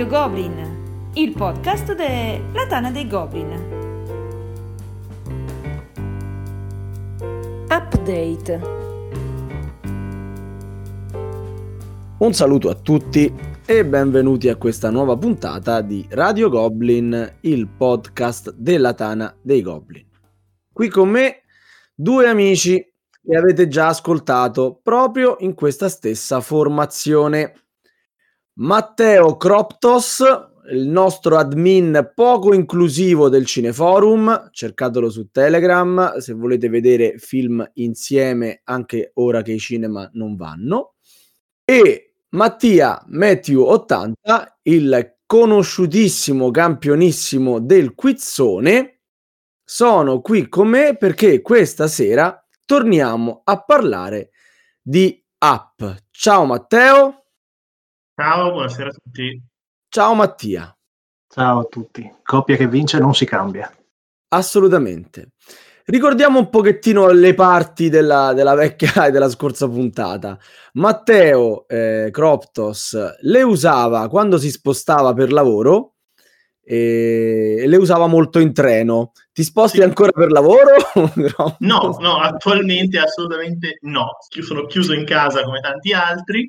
Radio Goblin, il podcast della Tana dei Goblin. Update. Un saluto a tutti e benvenuti a questa nuova puntata di Radio Goblin, il podcast della Tana dei Goblin. Qui con me due amici che avete già ascoltato proprio in questa stessa formazione. Matteo Croptos, il nostro admin poco inclusivo del Cineforum, cercatelo su Telegram se volete vedere film insieme anche ora che i cinema non vanno. E Mattia Matthew 80, il conosciutissimo campionissimo del quizzone, sono qui con me perché questa sera torniamo a parlare di app. Ciao Matteo. Ciao, buonasera a tutti. Ciao Mattia. Ciao a tutti. Coppia che vince non si cambia. Assolutamente. Ricordiamo un pochettino le parti della, della vecchia e della scorsa puntata. Matteo eh, Croptos le usava quando si spostava per lavoro e le usava molto in treno. Ti sposti sì. ancora per lavoro? no, no, attualmente assolutamente no. Sono chiuso in casa come tanti altri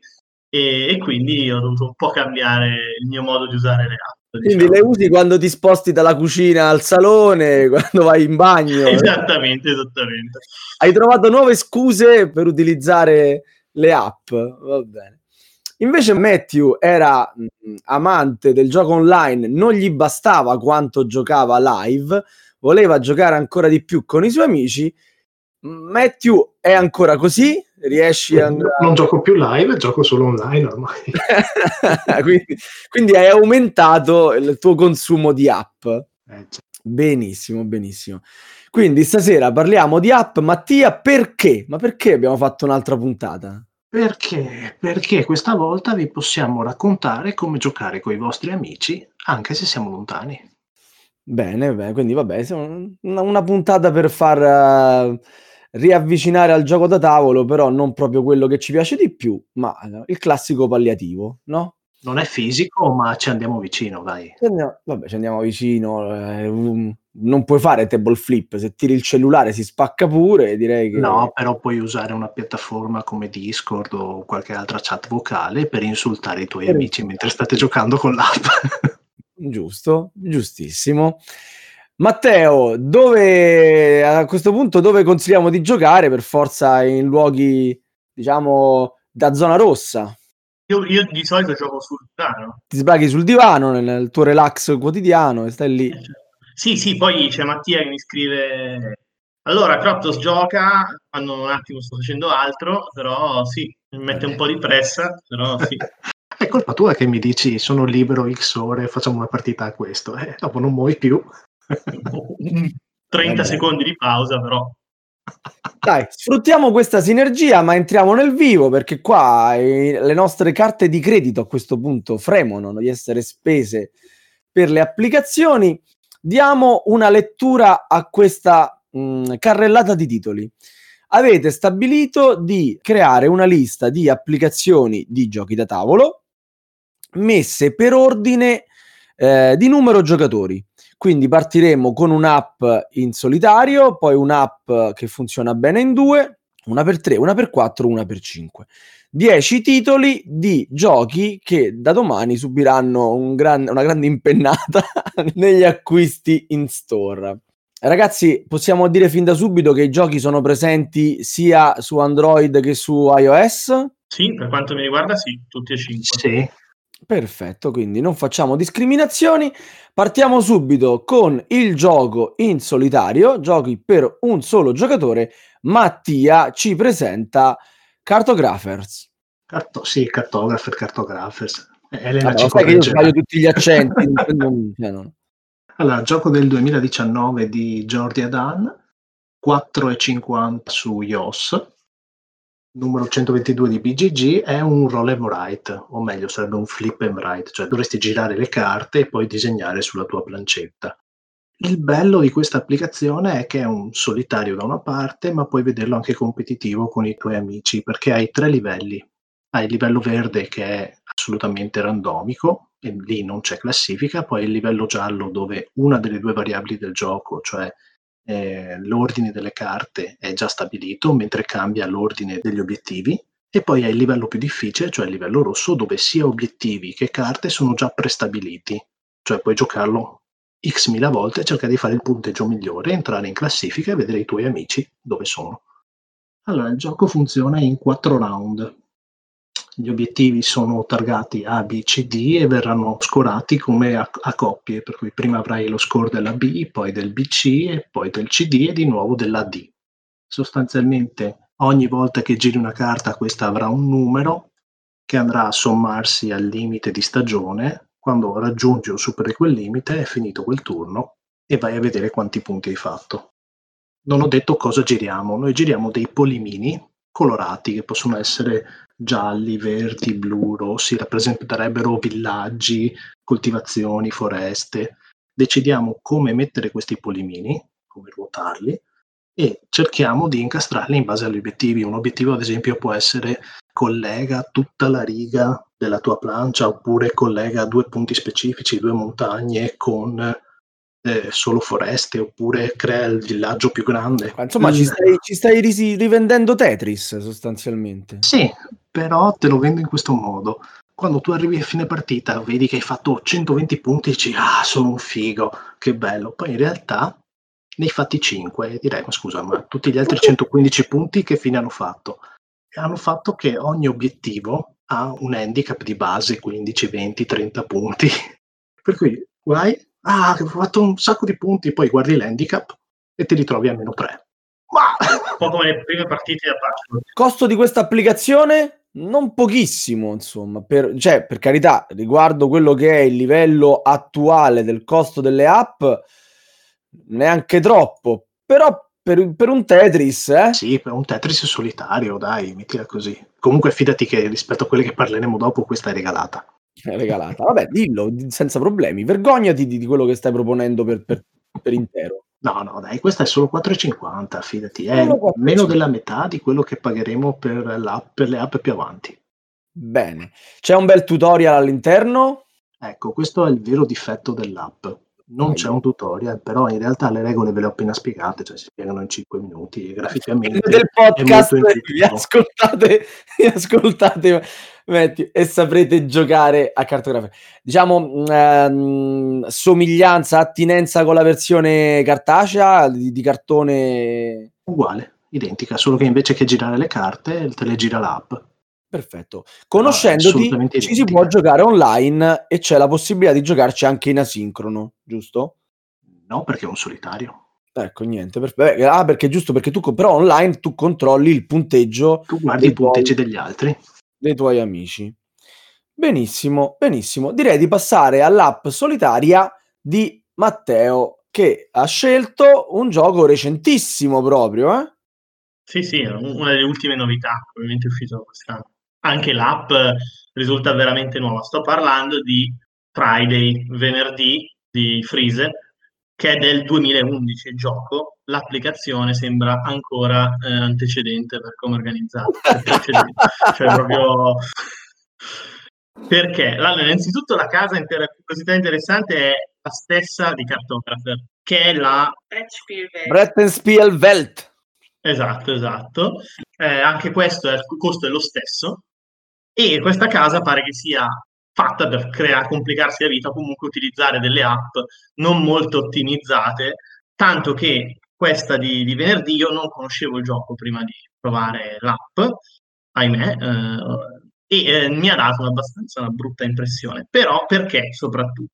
e, e, quindi ho dovuto un po' cambiare il mio modo di usare le app. Diciamo. Quindi le usi quando ti sposti dalla cucina al salone, quando vai in bagno. esattamente, esattamente. Hai trovato nuove scuse per utilizzare le app. Va bene. Invece Matthew era mh, amante del gioco online, non gli bastava quanto giocava live, voleva giocare ancora di più con i suoi amici. Matthew è ancora così? Riesci a... Non gioco più live, gioco solo online ormai. quindi, quindi, hai aumentato il tuo consumo di app. Eh, benissimo, benissimo. Quindi stasera parliamo di app. Mattia, perché? Ma perché abbiamo fatto un'altra puntata? Perché? Perché questa volta vi possiamo raccontare come giocare con i vostri amici, anche se siamo lontani. Bene, bene, quindi vabbè, una, una puntata per far uh, riavvicinare al gioco da tavolo, però non proprio quello che ci piace di più, ma uh, il classico palliativo, no? Non è fisico, ma ci andiamo vicino, dai. Ci andiamo, vabbè, ci andiamo vicino. Eh, um, non puoi fare table flip, se tiri il cellulare si spacca pure, direi che... No, però puoi usare una piattaforma come Discord o qualche altra chat vocale per insultare i tuoi per amici mentre state giocando con l'app. Giusto, giustissimo. Matteo, dove a questo punto dove consigliamo di giocare per forza in luoghi, diciamo, da zona rossa? Io, io di solito gioco sul divano. Ti sbraghi sul divano nel tuo relax quotidiano e stai lì. Eh, certo. Sì, sì, poi c'è Mattia che mi scrive allora, Croptos gioca quando un attimo sto facendo altro, però sì, mi mette un po' di pressa, però sì. È colpa tua che mi dici sono libero X ore, facciamo una partita a questo, eh, dopo non muovi più. 30 secondi di pausa, però. Dai, sfruttiamo questa sinergia, ma entriamo nel vivo perché qua eh, le nostre carte di credito a questo punto fremono di essere spese per le applicazioni diamo una lettura a questa mh, mm, carrellata di titoli. Avete stabilito di creare una lista di applicazioni di giochi da tavolo messe per ordine eh, di numero giocatori. Quindi partiremo con un'app in solitario, poi un'app che funziona bene in due, una per tre, una per quattro, una per cinque. 10 titoli di giochi che da domani subiranno un gran, una grande impennata negli acquisti in store. Ragazzi, possiamo dire fin da subito che i giochi sono presenti sia su Android che su iOS? Sì, per quanto mi riguarda sì, tutti e cinque. Sì. Perfetto, quindi non facciamo discriminazioni. Partiamo subito con il gioco in solitario, giochi per un solo giocatore. Mattia ci presenta Cartographers. Carto- sì, Cartographer, Cartographers. Elena allora, sai che io sbaglio tutti gli accenti. non, cioè, non... Allora, gioco del 2019 di Jordi Adan, 4,50 su iOS, numero 122 di BGG, è un roll and write, o meglio sarebbe un flip and write, cioè dovresti girare le carte e poi disegnare sulla tua plancetta. Il bello di questa applicazione è che è un solitario da una parte, ma puoi vederlo anche competitivo con i tuoi amici, perché hai tre livelli. Hai il livello verde che è assolutamente randomico, e lì non c'è classifica, poi il livello giallo dove una delle due variabili del gioco, cioè eh, l'ordine delle carte, è già stabilito, mentre cambia l'ordine degli obiettivi, e poi hai il livello più difficile, cioè il livello rosso, dove sia obiettivi che carte sono già prestabiliti, cioè puoi giocarlo x mila volte, cercare di fare il punteggio migliore, entrare in classifica e vedere i tuoi amici dove sono. Allora, il gioco funziona in quattro round. Gli obiettivi sono targati A, B, C, D e verranno scorati come a, a coppie, per cui prima avrai lo score della B, poi del BC e poi del CD e di nuovo della D. Sostanzialmente ogni volta che giri una carta questa avrà un numero che andrà a sommarsi al limite di stagione. Quando raggiungi o superi quel limite è finito quel turno e vai a vedere quanti punti hai fatto. Non ho detto cosa giriamo, noi giriamo dei polimini colorati che possono essere gialli, verdi, blu, rossi, rappresenterebbero villaggi, coltivazioni, foreste. Decidiamo come mettere questi polimini, come ruotarli, e cerchiamo di incastrarli in base agli obiettivi. Un obiettivo, ad esempio, può essere collega tutta la riga della tua plancia oppure collega due punti specifici, due montagne con eh, solo foreste oppure crea il villaggio più grande. Ma insomma, ci stai, ci stai risi- rivendendo Tetris sostanzialmente. Sì, però te lo vendo in questo modo. Quando tu arrivi a fine partita, vedi che hai fatto 120 punti e dici, ah, sono un figo, che bello. Poi in realtà ne hai fatti 5 e direi, ma scusa, ma tutti gli altri 115 punti che fine hanno fatto? Hanno fatto che ogni obiettivo ha un handicap di base, 15, 20, 30 punti. Per cui guai, ah, ho fatto un sacco di punti, poi guardi l'handicap e ti ritrovi a meno 3. Ma... Un po' come le prime partite a Patchwork. Costo di questa applicazione? Non pochissimo, insomma, per, cioè, per carità, riguardo quello che è il livello attuale del costo delle app, neanche troppo, però per, per un Tetris, eh? Sì, per un Tetris solitario, dai, mettila così. Comunque fidati che rispetto a quelle che parleremo dopo, questa è regalata. È regalata. Vabbè, dillo senza problemi. Vergognati di, di quello che stai proponendo per, per, per intero. No, no, dai, questa è solo 4,50, fidati, è meno della metà di quello che pagheremo per, l'app, per le app più avanti. Bene, c'è un bel tutorial all'interno? Ecco, questo è il vero difetto dell'app non c'è un tutorial, però in realtà le regole ve le ho appena spiegate, cioè si spiegano in 5 minuti graficamente del podcast vi ascoltate, vi ascoltate metti, e saprete giocare a cartografia. Diciamo ehm, somiglianza, attinenza con la versione cartacea di, di cartone uguale, identica, solo che invece che girare le carte te le gira l'app. Perfetto. Conoscendoti no, ci si può giocare online e c'è la possibilità di giocarci anche in asincrono, giusto? No, perché è un solitario. Ecco, niente. Per... Ah, perché giusto, perché tu però online tu controlli il punteggio. Tu guardi i punteggi tuoi... degli altri. Dei tuoi amici. Benissimo, benissimo. Direi di passare all'app solitaria di Matteo, che ha scelto un gioco recentissimo proprio, eh? Sì, sì, una delle ultime novità, probabilmente uscito quest'anno anche l'app risulta veramente nuova. Sto parlando di Friday, venerdì di Freeze, che è del 2011 il gioco. L'applicazione sembra ancora eh, antecedente per come è organizzata. cioè proprio... Perché? Allora, innanzitutto la casa, inter- curiosità interessante, è la stessa di Cartographer, che è la Brettenspiel Welt. Esatto, esatto. Eh, anche questo è, il costo è lo stesso, e questa casa pare che sia fatta per creare, complicarsi la vita, comunque utilizzare delle app non molto ottimizzate, tanto che questa di, di venerdì io non conoscevo il gioco prima di provare l'app, ahimè, eh, e eh, mi ha dato abbastanza una brutta impressione. Però perché soprattutto?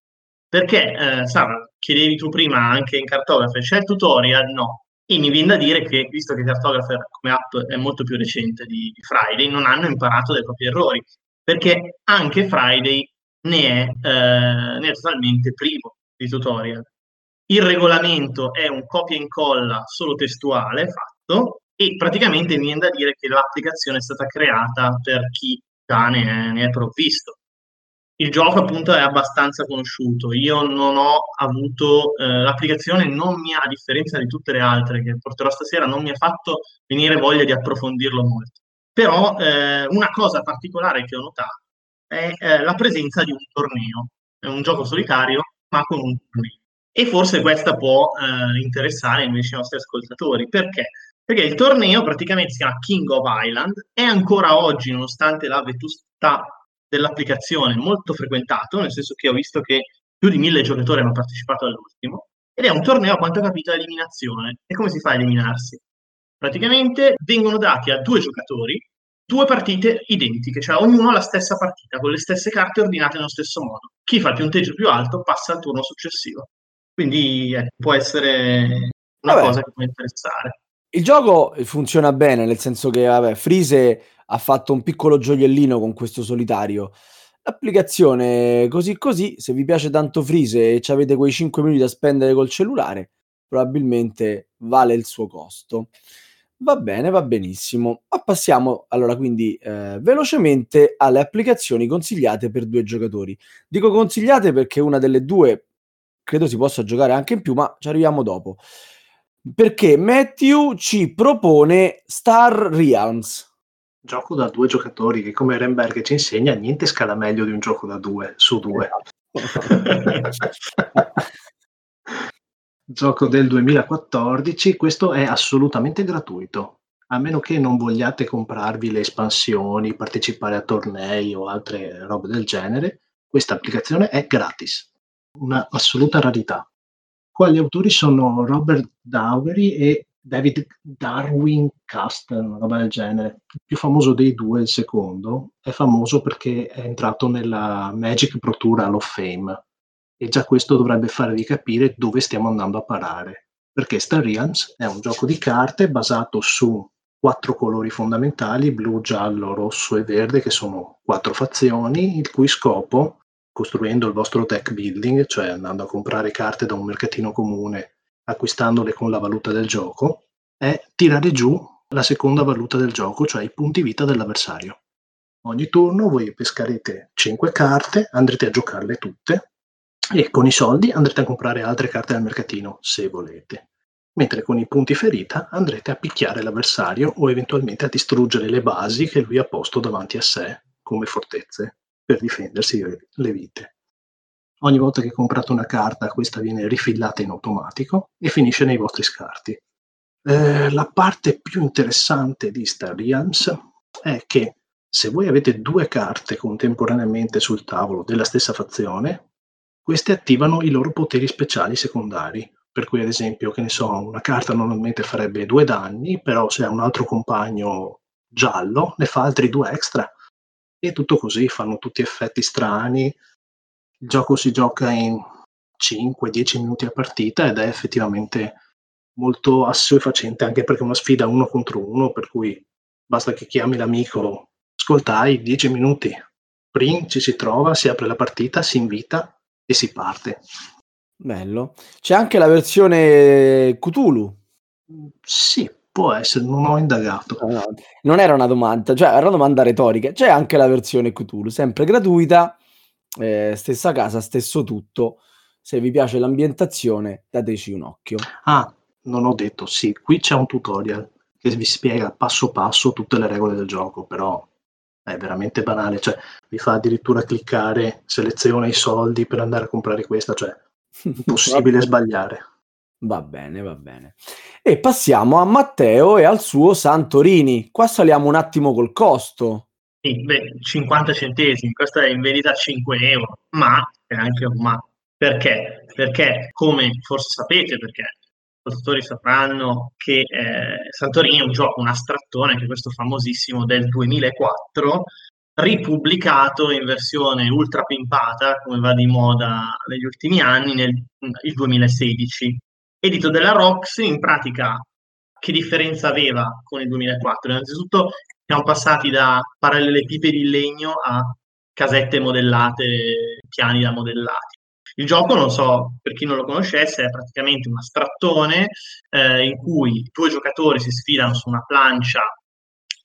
Perché, eh, Sara, chiedevi tu prima anche in cartografe, c'è il tutorial? No. E mi viene da dire che, visto che Cartographer come app è molto più recente di, Friday, non hanno imparato dai propri errori, perché anche Friday ne è, eh, ne è totalmente privo di tutorial. Il regolamento è un copia e incolla solo testuale fatto e praticamente mi viene da dire che l'applicazione è stata creata per chi già ne è, ne è provvisto il gioco appunto è abbastanza conosciuto. Io non ho avuto eh, l'applicazione, non mi ha, a differenza di tutte le altre che porterò stasera, non mi ha fatto venire voglia di approfondirlo molto. però eh, una cosa particolare che ho notato è eh, la presenza di un torneo. È un gioco solitario, ma con un torneo. E forse questa può eh, interessare invece i nostri ascoltatori. Perché? Perché il torneo praticamente si chiama King of Island, è ancora oggi, nonostante la vetustà dell'applicazione, molto frequentato, nel senso che ho visto che più di mille giocatori hanno partecipato all'ultimo, ed è un torneo, a quanto ho capito, a eliminazione. E come si fa a eliminarsi? Praticamente vengono dati a due giocatori due partite identiche, cioè ognuno ha la stessa partita, con le stesse carte ordinate nello stesso modo. Chi fa il punteggio più alto passa al turno successivo. Quindi eh, può essere una Vabbè. cosa che può interessare. Il gioco funziona bene, nel senso che vabbè, Frise ha fatto un piccolo gioiellino con questo solitario. L'applicazione così così, se vi piace tanto Frise e avete quei 5 minuti da spendere col cellulare, probabilmente vale il suo costo. Va bene, va benissimo. Ma passiamo allora quindi eh, velocemente alle applicazioni consigliate per due giocatori. Dico consigliate perché una delle due credo si possa giocare anche in più, ma ci arriviamo dopo. Perché Matthew ci propone Star Realms. Gioco da due giocatori che come Renberg ci insegna niente scala meglio di un gioco da due su due. Gioco del 2014, questo è assolutamente gratuito, a meno che non vogliate comprarvi le espansioni, partecipare a tornei o altre robe del genere, questa applicazione è gratis, una assoluta rarità. Qua gli autori sono Robert Dowery e David Darwin Castle, una roba del genere. Il più famoso dei due, il secondo, è famoso perché è entrato nella Magic Pro Tour Hall of Fame e già questo dovrebbe farvi capire dove stiamo andando a parare. Perché Star Realms è un gioco di carte basato su quattro colori fondamentali, blu, giallo, rosso e verde, che sono quattro fazioni, il cui scopo, costruendo il vostro deck building, cioè andando a comprare carte da un mercatino comune acquistandole con la valuta del gioco, è tirare giù la seconda valuta del gioco, cioè i punti vita dell'avversario. Ogni turno voi pescarete 5 carte, andrete a giocarle tutte e con i soldi andrete a comprare altre carte al mercatino, se volete. Mentre con i punti ferita andrete a picchiare l'avversario o eventualmente a distruggere le basi che lui ha posto davanti a sé come fortezze per difendersi le vite. Ogni volta che comprate una carta, questa viene rifillata in automatico e finisce nei vostri scarti. Eh, la parte più interessante di Star Realms è che se voi avete due carte contemporaneamente sul tavolo della stessa fazione, queste attivano i loro poteri speciali secondari. Per cui, ad esempio, che ne so, una carta normalmente farebbe due danni, però se ha un altro compagno giallo, ne fa altri due extra. E tutto così, fanno tutti effetti strani, il gioco si gioca in 5-10 minuti a partita ed è effettivamente molto assuefacente anche perché è una sfida uno contro uno per cui basta che chiami l'amico ascoltai 10 minuti. Prin ci si trova, si apre la partita, si invita e si parte. Bello. C'è anche la versione Cthulhu? Sì, può essere, non ho indagato. no, no, non era una domanda, cioè era una domanda retorica. C'è anche la versione Cthulhu, sempre gratuita, eh, stessa casa, stesso tutto. Se vi piace l'ambientazione, dateci un occhio. Ah, non ho detto, sì, qui c'è un tutorial che vi spiega passo passo tutte le regole del gioco, però è veramente banale, cioè vi fa addirittura cliccare, seleziona i soldi per andare a comprare questa, cioè impossibile sbagliare. Va bene, va bene. E passiamo a Matteo e al suo Santorini. Qua saliamo un attimo col costo. Sì, beh, 50 centesimi, questo è in verità 5 euro, ma è anche un ma. Perché? Perché, come forse sapete, perché i ascoltatori sapranno che eh, Santorini è un gioco, un astrattone, che è questo famosissimo del 2004, ripubblicato in versione ultra pimpata, come va di moda negli ultimi anni, nel il 2016. Edito della Rox, in pratica, che differenza aveva con il 2004? Innanzitutto siamo passati da parallelepipedi in legno a casette modellate, piani da modellati. Il gioco, non so per chi non lo conoscesse, è praticamente un astrattone eh, in cui due giocatori si sfidano su una plancia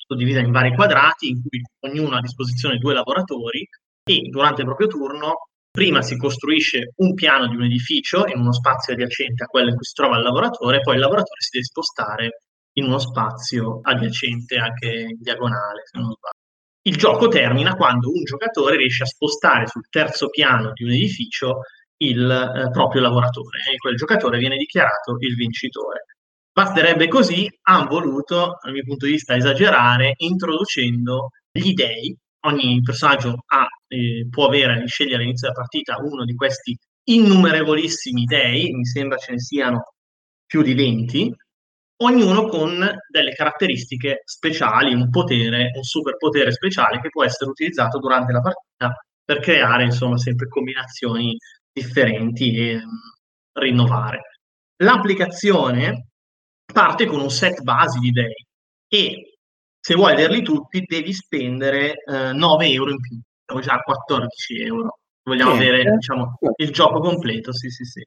suddivisa in vari quadrati, in cui ognuno ha a disposizione due lavoratori e durante il proprio turno prima si costruisce un piano di un edificio in uno spazio adiacente a quello in cui si trova il lavoratore, poi il lavoratore si deve spostare in uno spazio adiacente anche in diagonale, se non sbaglio. Il gioco termina quando un giocatore riesce a spostare sul terzo piano di un edificio il eh, proprio lavoratore e quel giocatore viene dichiarato il vincitore. Basterebbe così, hanno voluto, dal mio punto di vista, esagerare introducendo gli dei. Ogni personaggio ha, eh, può avere, scegliere all'inizio della partita uno di questi innumerevolissimi dei, mi sembra ce ne siano più di 20, ognuno con delle caratteristiche speciali, un potere, un superpotere speciale che può essere utilizzato durante la partita per creare insomma sempre combinazioni differenti e um, rinnovare. L'applicazione parte con un set base di dei e se vuoi averli tutti devi spendere eh, 9 euro in più, siamo già a 14 euro. Vogliamo Niente. avere diciamo, il gioco completo, sì sì sì.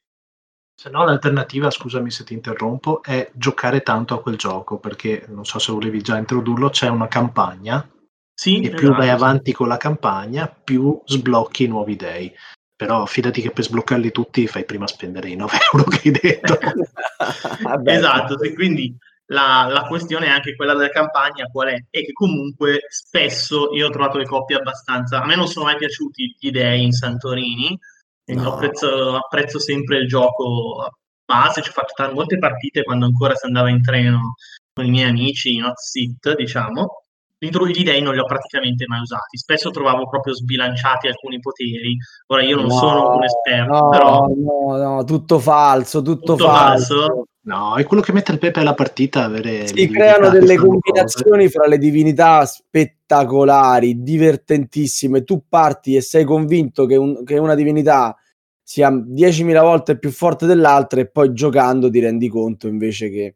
Se no l'alternativa, scusami se ti interrompo, è giocare tanto a quel gioco, perché non so se volevi già introdurlo, c'è una campagna sì, e più esatto, vai avanti sì. con la campagna, più sblocchi nuovi dei. Però fidati che per sbloccarli tutti fai prima spendere i 9 euro che hai detto. esatto, e quindi la, la, questione è anche quella della campagna, qual è? È che comunque spesso io ho trovato le coppie abbastanza... A me non sono mai piaciuti gli dei in Santorini, No. Apprezzo, apprezzo, sempre il gioco base, ci ho fatto t- molte partite quando ancora si andava in treno con i miei amici, not sit, diciamo. Gli dei non li ho praticamente mai usati, spesso trovavo proprio sbilanciati alcuni poteri. Ora io non no, sono un esperto, no, però... No, no, tutto falso, tutto, tutto falso. falso. No, è quello che mette il pepe alla partita. Avere si creano delle combinazioni fra le divinità spettacolari, divertentissime. Tu parti e sei convinto che, un, che una divinità sia 10.000 volte più forte dell'altra e poi giocando ti rendi conto invece che,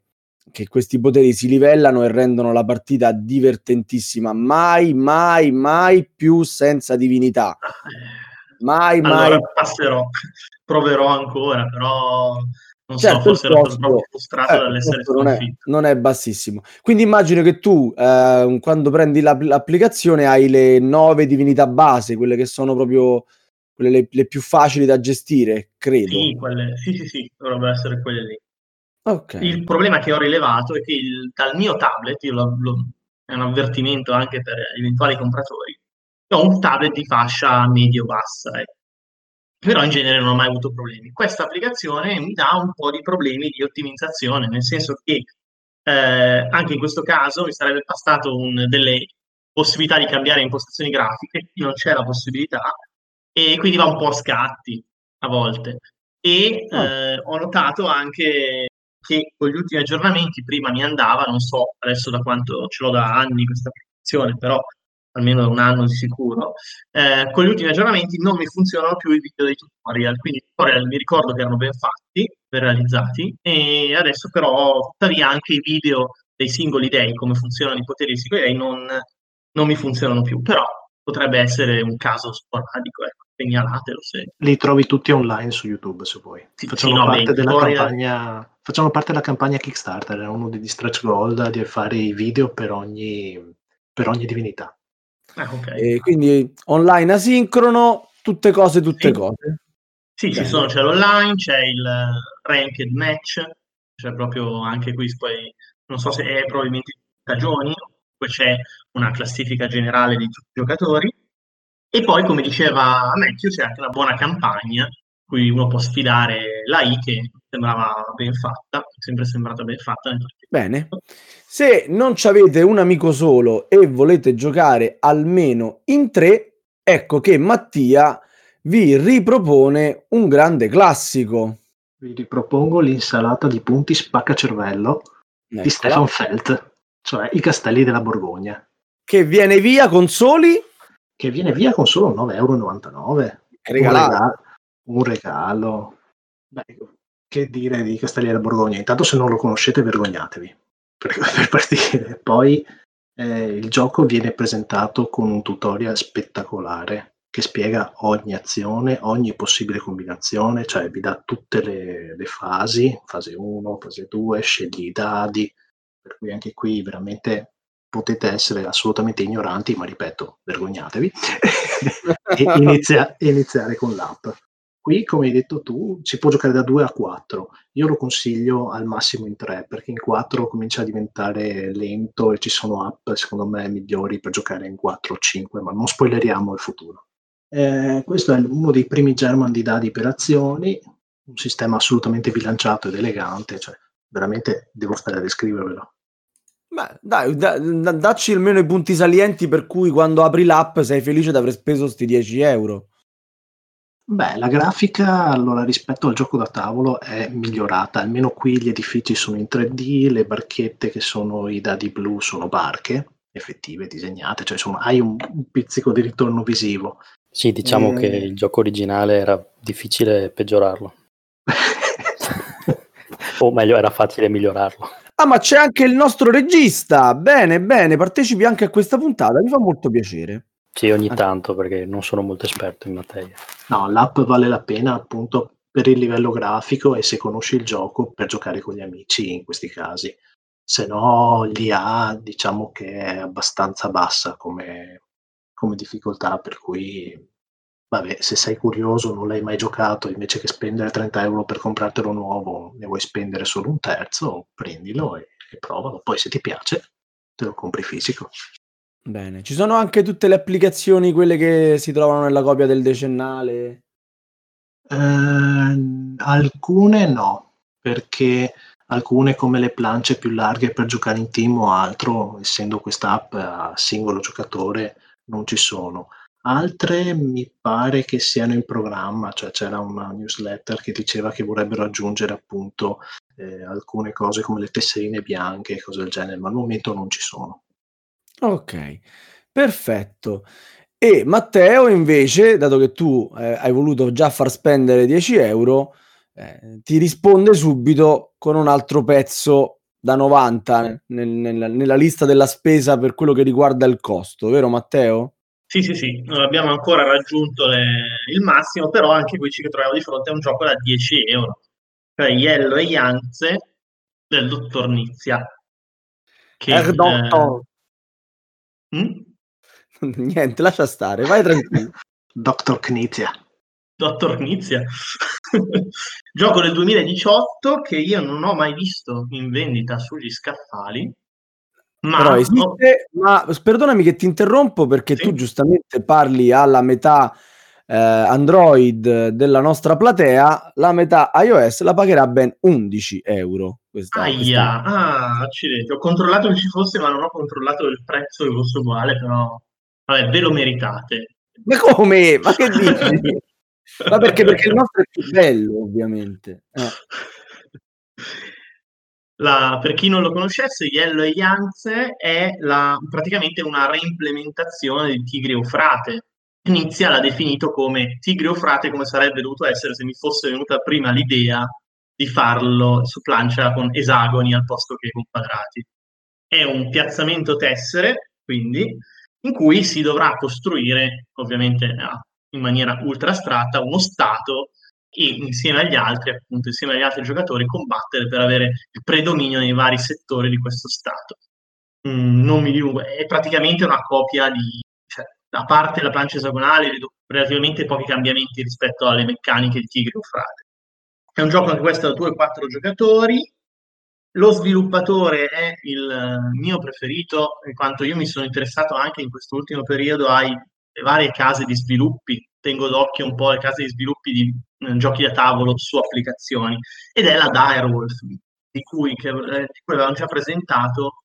che questi poteri si livellano e rendono la partita divertentissima. Mai, mai, mai più senza divinità. Mai, allora, mai. Passerò, proverò ancora, però non certo, so, forse ero troppo frustrato eh, dall'essere non è, non è, bassissimo. Quindi immagino che tu, eh, quando prendi la, l'applicazione, hai le nove divinità base, quelle che sono proprio quelle le, le più facili da gestire, credo. Sì, quelle, sì, sì, sì, dovrebbero essere quelle lì. Okay. Il problema che ho rilevato è che il, dal mio tablet, io lo, lo, è un avvertimento anche per eventuali compratori, ho un tablet di fascia medio-bassa. Eh però in genere non ho mai avuto problemi. Questa applicazione mi dà un po' di problemi di ottimizzazione, nel senso che eh, anche in questo caso mi sarebbe bastato un, delle possibilità di cambiare impostazioni grafiche, qui non c'è la possibilità e quindi va un po' a scatti a volte. E oh. eh, ho notato anche che con gli ultimi aggiornamenti prima mi andava, non so adesso da quanto ce l'ho da anni questa applicazione, però almeno un anno di sicuro, eh, con gli ultimi aggiornamenti non mi funzionano più i video dei tutorial, quindi i tutorial mi ricordo che erano ben fatti, ben realizzati, e adesso però tuttavia anche i video dei singoli dei, come funzionano i poteri dei singoli dei, non, non mi funzionano più, però potrebbe essere un caso sporadico, ecco, segnalatelo se... Li trovi tutti online su YouTube se vuoi. Sì, facciamo, sì, no, parte della campagna, facciamo parte della campagna Kickstarter, è uno degli stretch goal di fare i video per ogni, per ogni divinità. Ah, okay. quindi online asincrono, tutte cose, tutte sì. cose. Sì, ci sono, c'è l'online, c'è il ranked match, c'è proprio anche qui, poi non so se è probabilmente stagioni, poi c'è una classifica generale di tutti i giocatori. E poi, come diceva Matthew, c'è anche una buona campagna, cui uno può sfidare la I che sembrava ben fatta, sempre sembrata ben fatta. Bene. Se non avete un amico solo e volete giocare almeno in tre, ecco che Mattia vi ripropone un grande classico. Vi ripropongo l'insalata di punti spaccacervello Eccola. di Stefan Felt, cioè i castelli della Borgogna. Che viene via con soli? Che viene via con solo 9,99 euro. Regalato. Un regalo. Beh, che dire di Castelli della Borgogna? Intanto se non lo conoscete vergognatevi per, per partire. Poi eh, il gioco viene presentato con un tutorial spettacolare che spiega ogni azione, ogni possibile combinazione, cioè vi dà tutte le, le fasi, fase 1, fase 2, scegli i dadi, per cui anche qui veramente potete essere assolutamente ignoranti, ma ripeto, vergognatevi, e inizia, iniziare con l'app. Qui, come hai detto tu, si può giocare da 2 a 4. Io lo consiglio al massimo in 3, perché in 4 comincia a diventare lento e ci sono app, secondo me, migliori per giocare in 4 o 5, ma non spoileriamo il futuro. Eh, questo è uno dei primi German di dadi per azioni, un sistema assolutamente bilanciato ed elegante, cioè veramente devo stare a descrivervelo. Beh, dai, da, da, dacci almeno i punti salienti per cui quando apri l'app sei felice di aver speso questi 10 euro. Beh, la grafica allora rispetto al gioco da tavolo è migliorata, almeno qui gli edifici sono in 3D, le barchette che sono i dadi blu sono barche effettive, disegnate, cioè insomma hai un, un pizzico di ritorno visivo. Sì, diciamo eh... che il gioco originale era difficile peggiorarlo. o meglio, era facile migliorarlo. Ah, ma c'è anche il nostro regista. Bene, bene, partecipi anche a questa puntata, mi fa molto piacere. Sì, ogni tanto perché non sono molto esperto in materia. No, l'app vale la pena appunto per il livello grafico e se conosci il gioco per giocare con gli amici in questi casi. Se no, l'IA diciamo che è abbastanza bassa come, come difficoltà, per cui vabbè, se sei curioso, non l'hai mai giocato, invece che spendere 30 euro per comprartelo nuovo, ne vuoi spendere solo un terzo, prendilo e, e provalo. Poi se ti piace, te lo compri fisico. Bene, ci sono anche tutte le applicazioni, quelle che si trovano nella copia del decennale? Eh, alcune no, perché alcune come le plance più larghe per giocare in team o altro, essendo questa app a singolo giocatore, non ci sono. Altre mi pare che siano in programma, cioè c'era una newsletter che diceva che vorrebbero aggiungere appunto eh, alcune cose come le tesserine bianche e cose del genere, ma al momento non ci sono. Ok, perfetto. E Matteo invece, dato che tu eh, hai voluto già far spendere 10 euro, eh, ti risponde subito con un altro pezzo da 90 nel, nel, nella lista della spesa per quello che riguarda il costo, vero Matteo? Sì, sì, sì, non abbiamo ancora raggiunto le, il massimo, però anche qui ci troviamo di fronte a un gioco da 10 euro, cioè Yellow e Janze del dottor Nizia. Che, eh. Mm? Niente, lascia stare, vai tranquillo. Dottor Knizia. Dottor Knizia. Gioco del 2018 che io non ho mai visto in vendita sugli scaffali. Ma, Però esiste, ma perdonami che ti interrompo perché sì? tu giustamente parli alla metà eh, Android della nostra platea, la metà iOS la pagherà ben 11 euro. Questa, Aia, questa... ah, accidenti, ho controllato che ci fosse, ma non ho controllato il prezzo che fosse uguale, però vabbè, ve lo meritate. Ma come? Ma che dici? ma perché? Perché il nostro è più bello, ovviamente. Eh. La, per chi non lo conoscesse, Yellow e Yance è la, praticamente una reimplementazione di Tigre Eufrate, Inizia l'ha definito come Tigre o Frate come sarebbe dovuto essere se mi fosse venuta prima l'idea di farlo su plancia con esagoni al posto che con quadrati. È un piazzamento tessere, quindi, in cui si dovrà costruire, ovviamente in maniera ultra astratta, uno stato e insieme agli altri, appunto, insieme agli altri giocatori, combattere per avere il predominio nei vari settori di questo stato. Mm, non mi dilungo, è praticamente una copia di a parte la plancia esagonale, vedo relativamente pochi cambiamenti rispetto alle meccaniche di Tigre o Frate. È un gioco anche questo da 2 4 giocatori. Lo sviluppatore è il mio preferito, in quanto io mi sono interessato anche in quest'ultimo periodo alle varie case di sviluppi. Tengo d'occhio un po' le case di sviluppi di eh, giochi da tavolo su applicazioni. Ed è la Direwolf, di cui, che, eh, di cui avevamo già presentato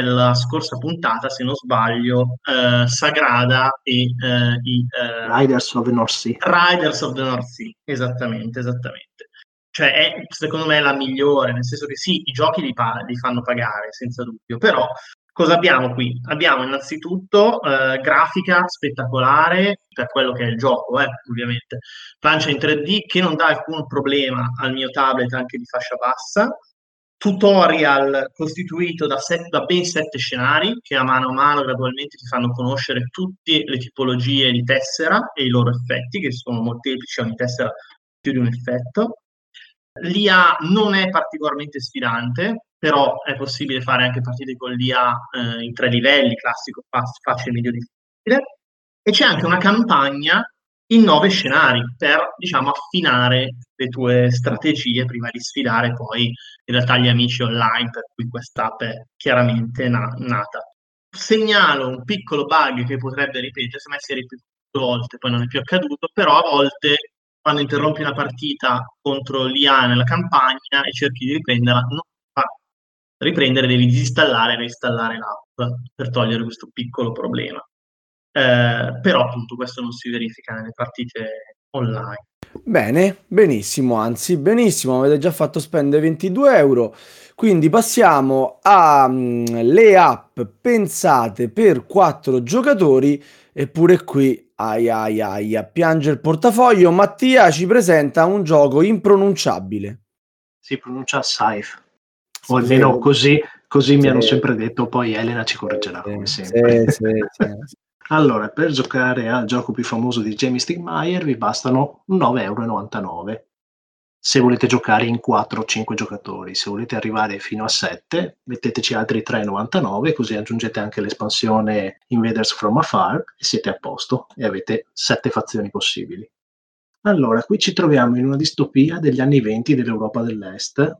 nella scorsa puntata, se non sbaglio, eh, Sagrada e eh, i eh, Riders of the North Sea. Riders of the North Sea, esattamente, esattamente. Cioè è secondo me la migliore, nel senso che sì, i giochi li, pa- li fanno pagare, senza dubbio, però cosa abbiamo qui? Abbiamo innanzitutto eh, grafica spettacolare per quello che è il gioco, eh, ovviamente. Plancia in 3D che non dà alcun problema al mio tablet anche di fascia bassa, tutorial costituito da, set, da, ben sette scenari che a mano a mano gradualmente ti fanno conoscere tutte le tipologie di tessera e i loro effetti, che sono molteplici, ogni tessera più di un effetto. L'IA non è particolarmente sfidante, però è possibile fare anche partite con l'IA eh, in tre livelli, classico, facile, medio, difficile. E c'è anche una campagna in nove scenari per, diciamo, affinare le tue strategie prima di sfidare poi in realtà gli amici online per cui quest'app è chiaramente na- nata. Segnalo un piccolo bug che potrebbe ripetersi, a me si è ripetuto volte, poi non è più accaduto, però a volte quando interrompi una partita contro l'IA nella campagna e cerchi di riprenderla, non fa riprendere, devi disinstallare e reinstallare l'app per togliere questo piccolo problema. Eh, però appunto questo non si verifica nelle partite online. Bene, benissimo, anzi benissimo, avete già fatto spendere 22 euro, quindi passiamo alle mm, app pensate per 4 giocatori eppure qui, ai ai ai, piange il portafoglio, Mattia ci presenta un gioco impronunciabile. Si pronuncia Saif, o almeno sì, così, così sì. mi hanno sempre detto, poi Elena ci correggerà sì, come sempre. Allora, per giocare al gioco più famoso di Jamie Stigmeyer vi bastano 9,99 euro. Se volete giocare in 4 o 5 giocatori, se volete arrivare fino a 7, metteteci altri 3,99 così aggiungete anche l'espansione Invaders from Afar e siete a posto e avete 7 fazioni possibili. Allora, qui ci troviamo in una distopia degli anni 20 dell'Europa dell'Est,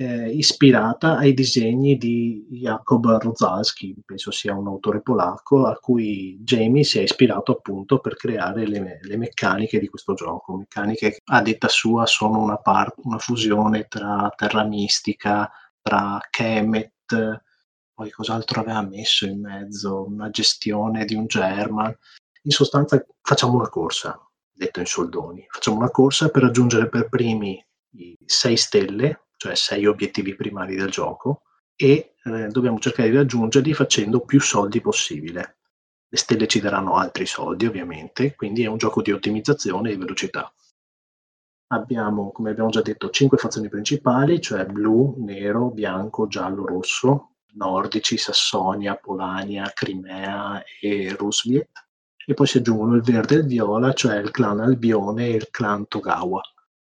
eh, ispirata ai disegni di Jakob Rozalski, penso sia un autore polacco, a cui Jamie si è ispirato appunto per creare le, le meccaniche di questo gioco. Meccaniche che a detta sua sono una, par- una fusione tra Terra Mistica, tra Kemet, poi cos'altro aveva messo in mezzo, una gestione di un German. In sostanza facciamo una corsa, detto in soldoni, facciamo una corsa per raggiungere per primi i 6 stelle cioè sei obiettivi primari del gioco, e eh, dobbiamo cercare di raggiungerli facendo più soldi possibile. Le stelle ci daranno altri soldi, ovviamente, quindi è un gioco di ottimizzazione e velocità. Abbiamo, come abbiamo già detto, cinque fazioni principali, cioè blu, nero, bianco, giallo, rosso, nordici, Sassonia, Polania, Crimea e Rusviet. E poi si aggiungono il verde e il viola, cioè il clan Albione e il clan Togawa.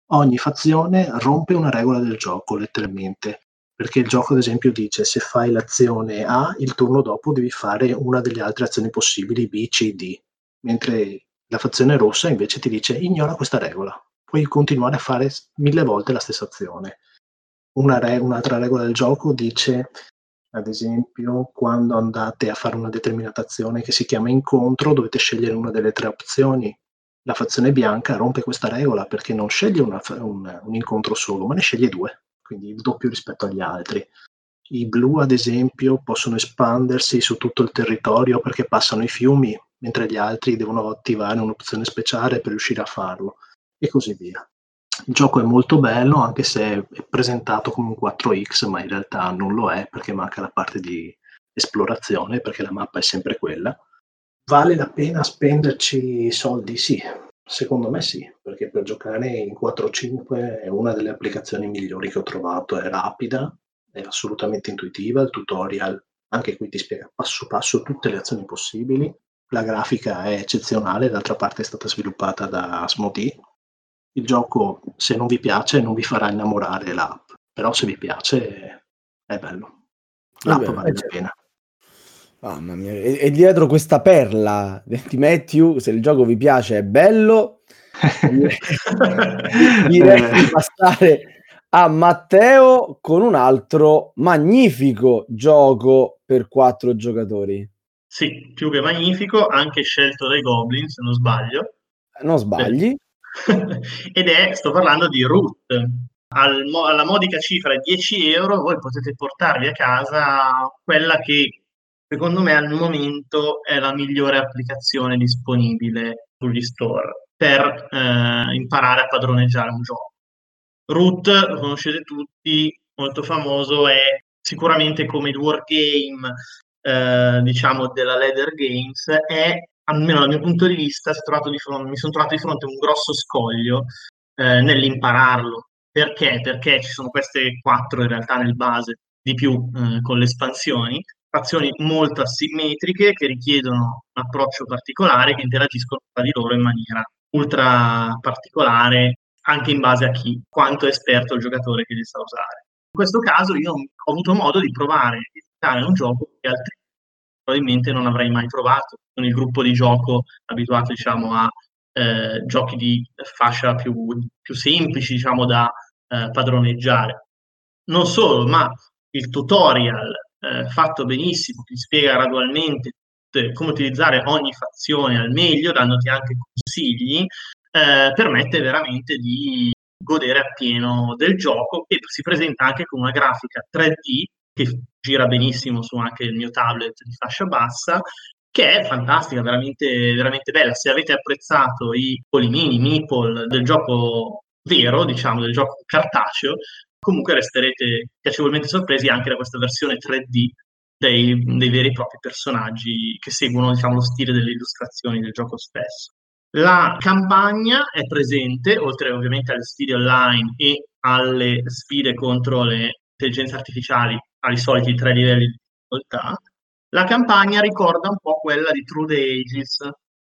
Ogni fazione rompe una regola del gioco, letteralmente. Perché il gioco, ad esempio, dice se fai l'azione A, il turno dopo devi fare una delle altre azioni possibili, B, C, D. Mentre la fazione rossa invece ti dice ignora questa regola. Puoi continuare a fare mille volte la stessa azione. Una re- un'altra regola del gioco dice, ad esempio, quando andate a fare una determinata azione che si chiama incontro, dovete scegliere una delle tre opzioni la fazione bianca rompe questa regola perché non sceglie una, un, un, incontro solo, ma ne sceglie due, quindi il doppio rispetto agli altri. I blu, ad esempio, possono espandersi su tutto il territorio perché passano i fiumi, mentre gli altri devono attivare un'opzione speciale per riuscire a farlo, e così via. Il gioco è molto bello, anche se è presentato come un 4X, ma in realtà non lo è perché manca la parte di esplorazione, perché la mappa è sempre quella Vale la pena spenderci soldi? Sì, secondo me sì, perché per giocare in 4-5 è una delle applicazioni migliori che ho trovato, è rapida, è assolutamente intuitiva, il tutorial anche qui ti spiega passo passo tutte le azioni possibili, la grafica è eccezionale, d'altra parte è stata sviluppata da Asmodee. Il gioco, se non vi piace, non vi farà innamorare l'app, però se vi piace è bello. L'app Vabbè, vale la certo. Mamma mia, e, e, dietro questa perla di Matthew, se il gioco vi piace è bello, direi di passare a Matteo con un altro magnifico gioco per quattro giocatori. Sì, più che magnifico, anche scelto dai Goblin, se non sbaglio. Non sbagli. Ed è, sto parlando di Root. Al, alla modica cifra di 10 euro voi potete portarvi a casa quella che secondo me al momento è la migliore applicazione disponibile sugli store per eh, imparare a padroneggiare un gioco. Root, lo conoscete tutti, molto famoso, è sicuramente come il wargame, eh, diciamo, della Leather Games, è, almeno dal mio punto di vista, di fronte, mi sono trovato di fronte a un grosso scoglio eh, nell'impararlo. Perché? Perché ci sono queste quattro in realtà nel base, di più eh, con le espansioni, azioni molto asimmetriche che richiedono un approccio particolare che interagiscono tra di loro in maniera ultra particolare anche in base a chi, quanto è esperto il giocatore che li sa usare. In questo caso io ho avuto modo di provare a giocare un gioco che altri probabilmente non avrei mai provato con il gruppo di gioco abituato diciamo a eh, giochi di fascia più, più semplici, diciamo, da eh, padroneggiare. Non solo, ma il tutorial eh, fatto benissimo, ti spiega gradualmente come utilizzare ogni fazione al meglio, dandoti anche consigli, eh, permette veramente di godere appieno del gioco e si presenta anche con una grafica 3D che gira benissimo su anche il mio tablet di fascia bassa che è fantastica, veramente, veramente bella. Se avete apprezzato i polimini, meeple del gioco vero, diciamo, del gioco cartaceo, comunque resterete piacevolmente sorpresi anche da questa versione 3D dei, dei veri e propri personaggi che seguono diciamo, lo stile delle illustrazioni del gioco stesso. La campagna è presente, oltre ovviamente alle sfide online e alle sfide contro le intelligenze artificiali, ai soliti tre livelli di difficoltà. La campagna ricorda un po' quella di True the Ages,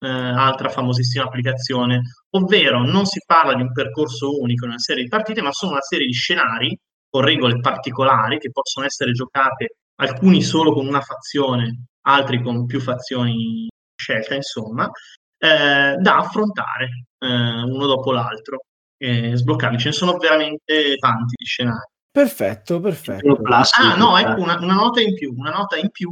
eh, altra famosissima applicazione, ovvero non si parla di un percorso unico in una serie di partite, ma sono una serie di scenari con regole particolari che possono essere giocate alcuni solo con una fazione, altri con più fazioni scelte, insomma, eh, da affrontare eh, uno dopo l'altro e sbloccarli. Ce ne sono veramente tanti di scenari. Perfetto, perfetto. Ah, no, ecco una, una, nota in più. Una nota in più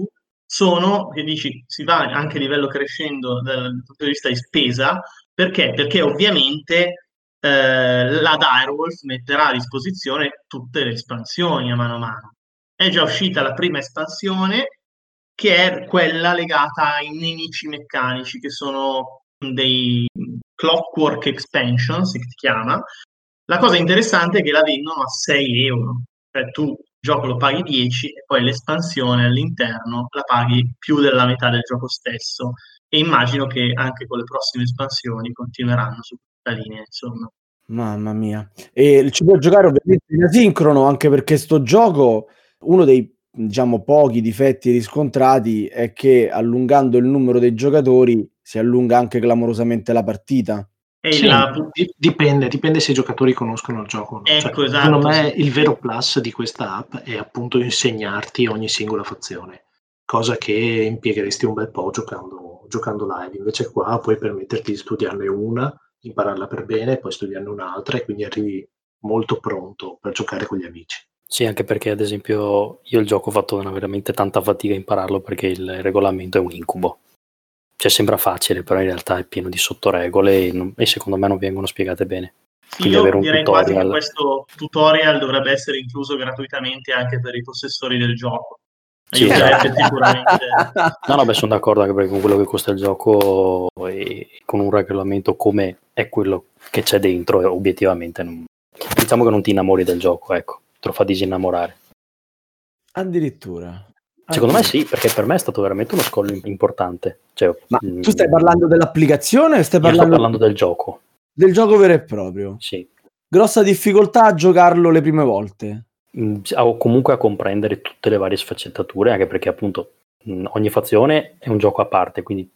sono, che dici, si va anche a livello crescendo dal punto di vista di spesa, perché? Perché ovviamente eh, la Direwolf metterà a disposizione tutte le espansioni a mano a mano. È già uscita la prima espansione, che è quella legata ai nemici meccanici, che sono dei Clockwork Expansion, si chiama. La cosa interessante è che la vendono a 6 euro. Cioè tu gioco lo paghi 10 e poi l'espansione all'interno la paghi più della metà del gioco stesso. E immagino che anche con le prossime espansioni continueranno su questa linea insomma. Mamma mia. E ci puoi giocare ovviamente in asincrono anche perché sto gioco uno dei diciamo pochi difetti riscontrati è che allungando il numero dei giocatori si allunga anche clamorosamente la partita sì, la... dipende, dipende se i giocatori conoscono il gioco. No? Ecco, cioè, esatto, secondo me sì. il vero plus di questa app è appunto insegnarti ogni singola fazione, cosa che impiegheresti un bel po' giocando, giocando live. Invece qua puoi permetterti di studiarne una, impararla per bene, poi studiarne un'altra e quindi arrivi molto pronto per giocare con gli amici. Sì, anche perché ad esempio io il gioco ho fatto una veramente tanta fatica a impararlo perché il regolamento è un incubo cioè sembra facile, però in realtà è pieno di sottoregole e, non, e secondo me non vengono spiegate bene. Sì, io direi quasi che questo tutorial dovrebbe essere incluso gratuitamente anche per i possessori del gioco. Sì, esatto. sicuramente. No, no, beh, sono d'accordo anche perché con quello che costa il gioco e con un regolamento come è quello che c'è dentro, obiettivamente non... diciamo che non ti innamori del gioco, ecco, te lo fa disinnamorare. Addirittura. Secondo me sì, perché per me è stato veramente uno scollo importante. Cioè, Ma mh, tu stai parlando dell'applicazione o stai parlando... parlando del gioco. Del gioco vero e proprio? Sì. Grossa difficoltà a giocarlo le prime volte? Mh, o comunque a comprendere tutte le varie sfaccettature, anche perché appunto mh, ogni fazione è un gioco a parte, quindi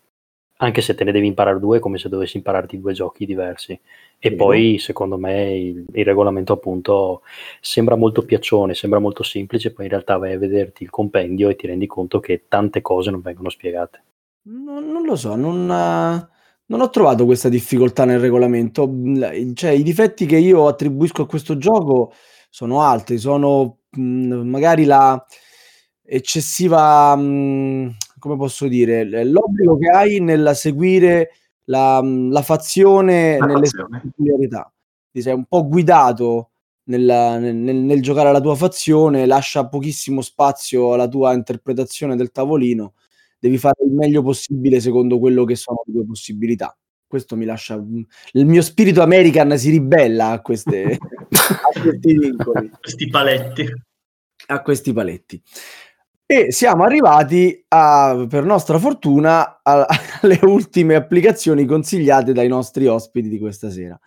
anche se te ne devi imparare due, è come se dovessi impararti due giochi diversi. E sì, poi, secondo me, il, il, regolamento appunto sembra molto piaccione, sembra molto semplice, poi in realtà vai a vederti il compendio e ti rendi conto che tante cose non vengono spiegate. No, non lo so, non, non, ho trovato questa difficoltà nel regolamento. Cioè, i difetti che io attribuisco a questo gioco sono altri, sono mh, magari la eccessiva... Mh, come posso dire, l'obbligo che hai nel seguire la, la fazione la nelle peculiarità. Ti sei un po' guidato nel, nel, nel, giocare alla tua fazione, lascia pochissimo spazio alla tua interpretazione del tavolino, devi fare il meglio possibile secondo quello che sono le tue possibilità. Questo mi lascia. Il mio spirito American si ribella a, queste, a questi vincoli. questi paletti. A questi paletti. E siamo arrivati a, per nostra fortuna a, alle ultime applicazioni consigliate dai nostri ospiti di questa sera.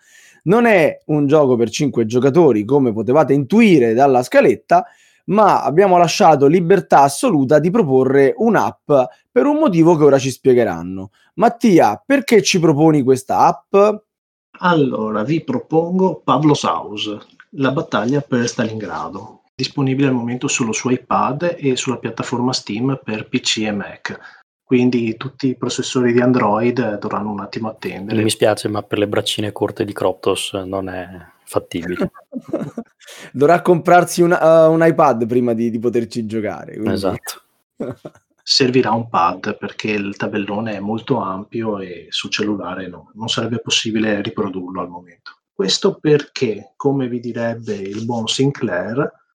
Non è un gioco per 5 giocatori come potevate intuire dalla scaletta, ma abbiamo lasciato libertà assoluta di proporre un'app per un motivo che ora ci spiegheranno. Mattia, perché ci proponi questa app? Allora, vi propongo Pavlo's House, la battaglia per Stalingrado disponibile al momento solo su iPad e sulla piattaforma Steam per PC e Mac. quindi tutti i processori di Android dovranno un attimo attendere. Mi spiace, ma per le braccine corte di Croptos non è fattibile. Dovrà comprarsi un, uh, un iPad prima di, di poterci giocare. Quindi... Esatto. Servirà un pad perché il tabellone è molto ampio e sul cellulare no, non sarebbe possibile riprodurlo al momento. Questo perché, come vi direbbe il buon Sinclair,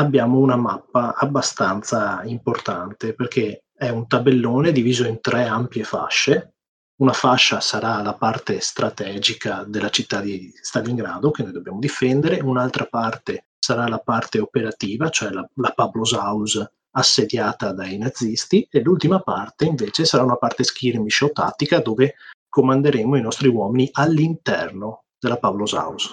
abbiamo una mappa abbastanza importante perché è un tabellone diviso in tre ampie fasce. Una fascia sarà la parte strategica della città di Stalingrado che noi dobbiamo difendere, un'altra parte sarà la parte operativa, cioè la, la Pablo's House assediata dai nazisti e l'ultima parte invece sarà una parte skirmish o tattica dove comanderemo i nostri uomini all'interno della Pablo's House.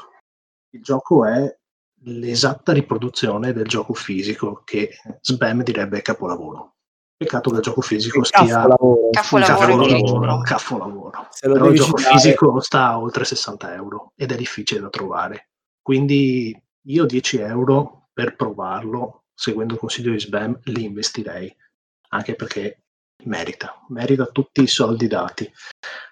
Il gioco è l'esatta riproduzione del gioco fisico che Sbam direbbe capolavoro. Peccato che il gioco fisico stia Capolavoro. Capolavoro capolavoro, capolavoro. Se lo Però il gioco citare- fisico sta a oltre 60 euro ed è difficile da trovare. Quindi io 10 euro per provarlo, seguendo il consiglio di Sbam, li investirei, anche perché merita, merita tutti i soldi dati.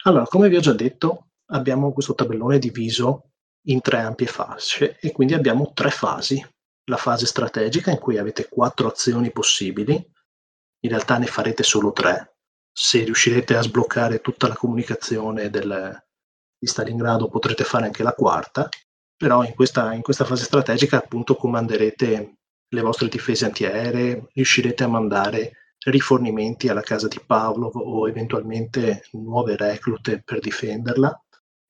Allora, come vi ho già detto, abbiamo questo tabellone diviso in tre ampie fasce e quindi abbiamo tre fasi. La fase strategica in cui avete quattro azioni possibili, in realtà ne farete solo tre. Se riuscirete a sbloccare tutta la comunicazione del, di Stalingrado potrete fare anche la quarta, però in questa, in questa fase strategica appunto comanderete le vostre difese antiaeree, riuscirete a mandare rifornimenti alla casa di Pavlov o eventualmente nuove reclute per difenderla,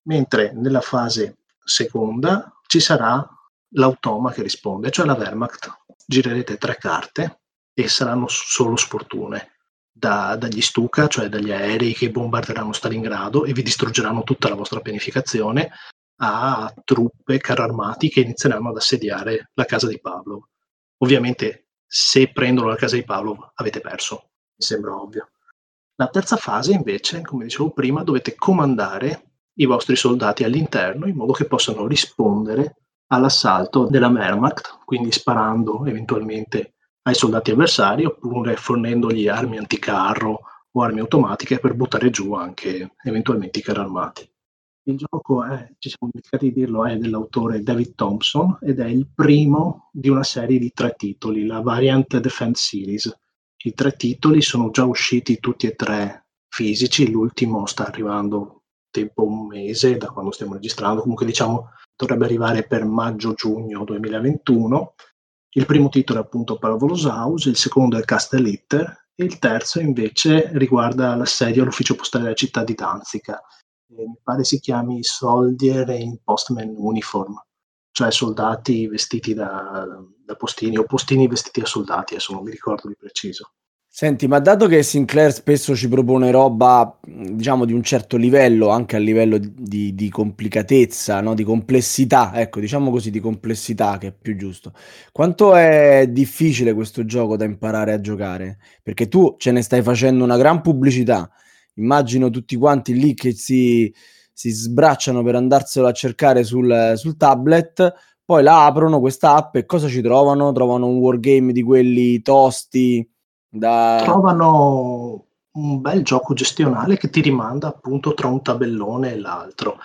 mentre nella fase seconda ci sarà l'automa che risponde, cioè la Wehrmacht. Girerete tre carte e saranno solo sfortune da- dagli Stuka, cioè dagli aerei che bombarderanno Stalingrado e vi distruggeranno tutta la vostra pianificazione, a truppe, carri armati che inizieranno ad assediare la casa di Pavlov. Ovviamente, se prendono la casa di Pavlov, avete perso, mi sembra ovvio. La terza fase, invece, come dicevo prima, dovete comandare i vostri soldati all'interno in modo che possano rispondere all'assalto della Wehrmacht, quindi sparando eventualmente ai soldati avversari oppure fornendogli armi anticarro o armi automatiche per buttare giù anche eventualmente i carri armati. Il gioco è, ci siamo dimenticati di dirlo, è dell'autore David Thompson ed è il primo di una serie di tre titoli, la Variant Defense Series. I tre titoli sono già usciti tutti e tre fisici, l'ultimo sta arrivando tempo un mese da quando stiamo registrando, comunque diciamo dovrebbe arrivare per maggio-giugno 2021. Il primo titolo è appunto Paravolous House, il secondo è Castle Hitter e il terzo invece riguarda l'assedio all'ufficio postale della città di Danzica. Eh, mi pare si chiami Soldier in Postman Uniform, cioè soldati vestiti da, da postini o postini vestiti da soldati, adesso non mi ricordo di preciso. Senti, ma dato che Sinclair spesso ci propone roba, diciamo, di un certo livello, anche a livello di, di complicatezza, no? di complessità, ecco, diciamo così, di complessità, che è più giusto. Quanto è difficile questo gioco da imparare a giocare? Perché tu ce ne stai facendo una gran pubblicità. Immagino tutti quanti lì che si, si sbracciano per andarselo a cercare sul, sul tablet, poi la aprono questa app e cosa ci trovano? Trovano un wargame di quelli tosti da... Trovano un bel gioco gestionale che ti rimanda appunto tra un tabellone e l'altro.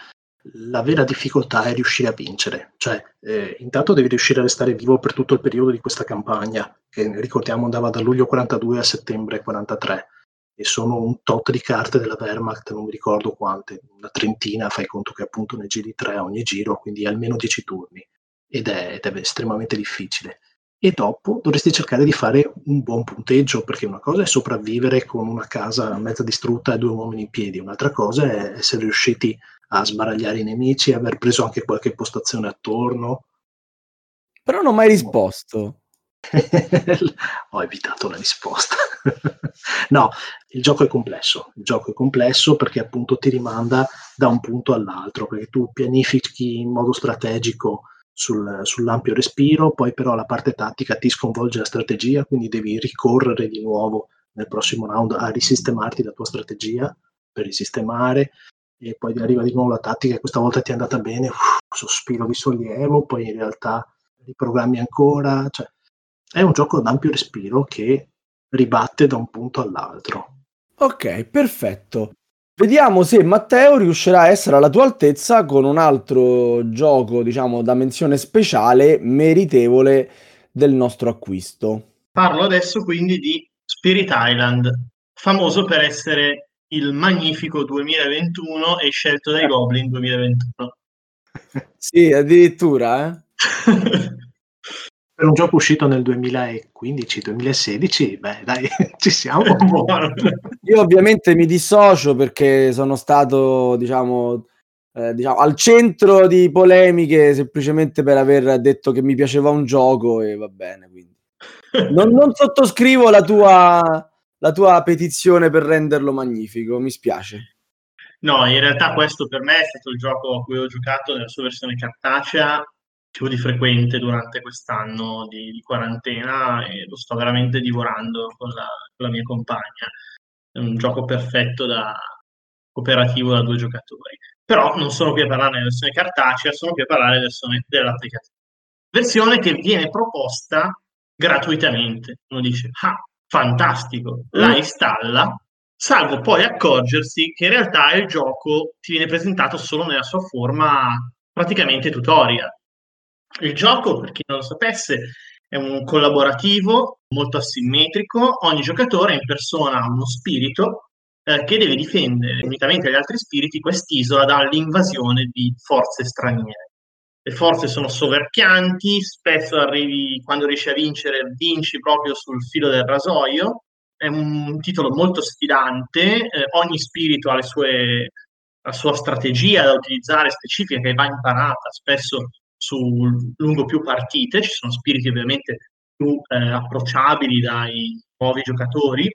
La vera difficoltà è riuscire a vincere, cioè eh, intanto devi riuscire a restare vivo per tutto il periodo di questa campagna, che ricordiamo andava da luglio 42 a settembre 43 e sono un tot di carte della Wehrmacht, non mi ricordo quante, una trentina, fai conto che appunto ne giri tre a ogni giro, quindi almeno 10 turni ed è, ed è estremamente difficile e dopo dovresti cercare di fare un buon punteggio, perché una cosa è sopravvivere con una casa mezza distrutta e due uomini in piedi, un'altra cosa è essere riusciti a sbaragliare i nemici, aver preso anche qualche postazione attorno. Però non ho mai risposto. ho evitato la risposta. no, il gioco è complesso, il gioco è complesso perché appunto ti rimanda da un punto all'altro, perché tu pianifichi in modo strategico sul, sull'ampio respiro, poi però la parte tattica ti sconvolge la strategia, quindi devi ricorrere di nuovo nel prossimo round a risistemarti la tua strategia per risistemare e poi arriva di nuovo la tattica e questa volta ti è andata bene, uff, sospiro di sollievo, poi in realtà riprogrammi ancora, cioè è un gioco ad ampio respiro che ribatte da un punto all'altro. Ok, perfetto. Vediamo se Matteo riuscirà a essere alla tua altezza con un altro gioco, diciamo, da menzione speciale, meritevole del nostro acquisto. Parlo adesso quindi di Spirit Island, famoso per essere il magnifico 2021 e scelto dai Goblin 2021. Sì, addirittura, eh? Per un gioco uscito nel 2015-2016, beh, dai, ci siamo. Buono. Io ovviamente mi dissocio perché sono stato, diciamo, eh, diciamo, al centro di polemiche semplicemente per aver detto che mi piaceva un gioco e va bene. Quindi. Non, non sottoscrivo la tua, la tua petizione per renderlo magnifico, mi spiace. No, in realtà questo per me è stato il gioco a cui ho giocato nella sua versione cartacea più di frequente durante quest'anno di, di quarantena e lo sto veramente divorando con la, con la mia compagna. È un gioco perfetto da cooperativo da due giocatori. Però non sono qui a parlare della versione cartacea, sono qui a parlare della versione dell'applicazione. Versione che viene proposta gratuitamente. Uno dice, ah, fantastico, la Mm. installa, salvo poi accorgersi che in realtà il gioco ti viene presentato solo nella sua forma praticamente tutorial. Il gioco, per chi non lo sapesse, è un collaborativo molto asimmetrico, ogni giocatore impersona uno spirito eh, che deve difendere, unitamente agli altri spiriti, quest'isola dall'invasione di forze straniere. Le forze sono soverchianti, spesso arrivi, quando riesci a vincere, vinci proprio sul filo del rasoio. È un titolo molto sfidante, eh, ogni spirito ha le sue, la sua strategia da utilizzare specifica che va imparata spesso su lungo più partite. Ci sono spiriti ovviamente più eh, approcciabili dai nuovi giocatori,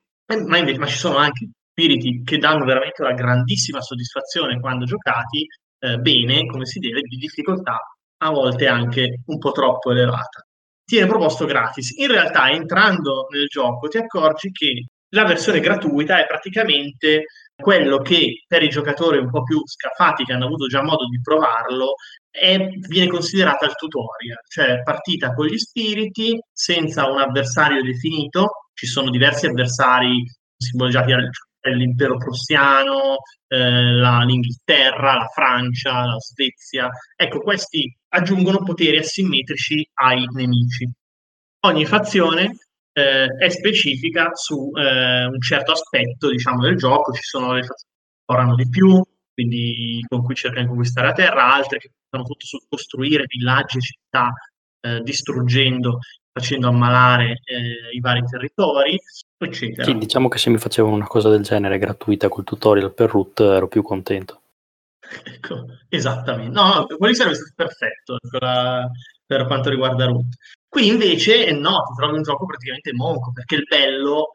ma, invece, ma ci sono anche spiriti che danno veramente una grandissima soddisfazione quando giocati eh, bene, come si deve, di difficoltà a volte anche un po' troppo elevata. Ti viene proposto gratis. In realtà, entrando nel gioco, ti accorgi che la versione gratuita è praticamente quello che per i giocatori un po' più scafati, che hanno avuto già modo di provarlo, è, viene considerata il tutorial, cioè partita con gli spiriti senza un avversario definito. Ci sono diversi avversari simboleggiati dall'impero prussiano, eh, la, l'Inghilterra, la Francia, la Svezia. Ecco, questi aggiungono poteri asimmetrici ai nemici. Ogni fazione eh, è specifica su eh, un certo aspetto, diciamo, del gioco. Ci sono le fazioni che lavorano di più, quindi con cui cercano di conquistare la terra, altre che puntano tutto su costruire villaggi e città, eh, distruggendo, facendo ammalare eh, i vari territori, eccetera. Sì, diciamo che se mi facevano una cosa del genere gratuita col tutorial per root ero più contento. Ecco, esattamente. No, quelli sarebbe stato perfetto per, la, per quanto riguarda root. Qui invece no, ti trovi un gioco praticamente monco, perché il bello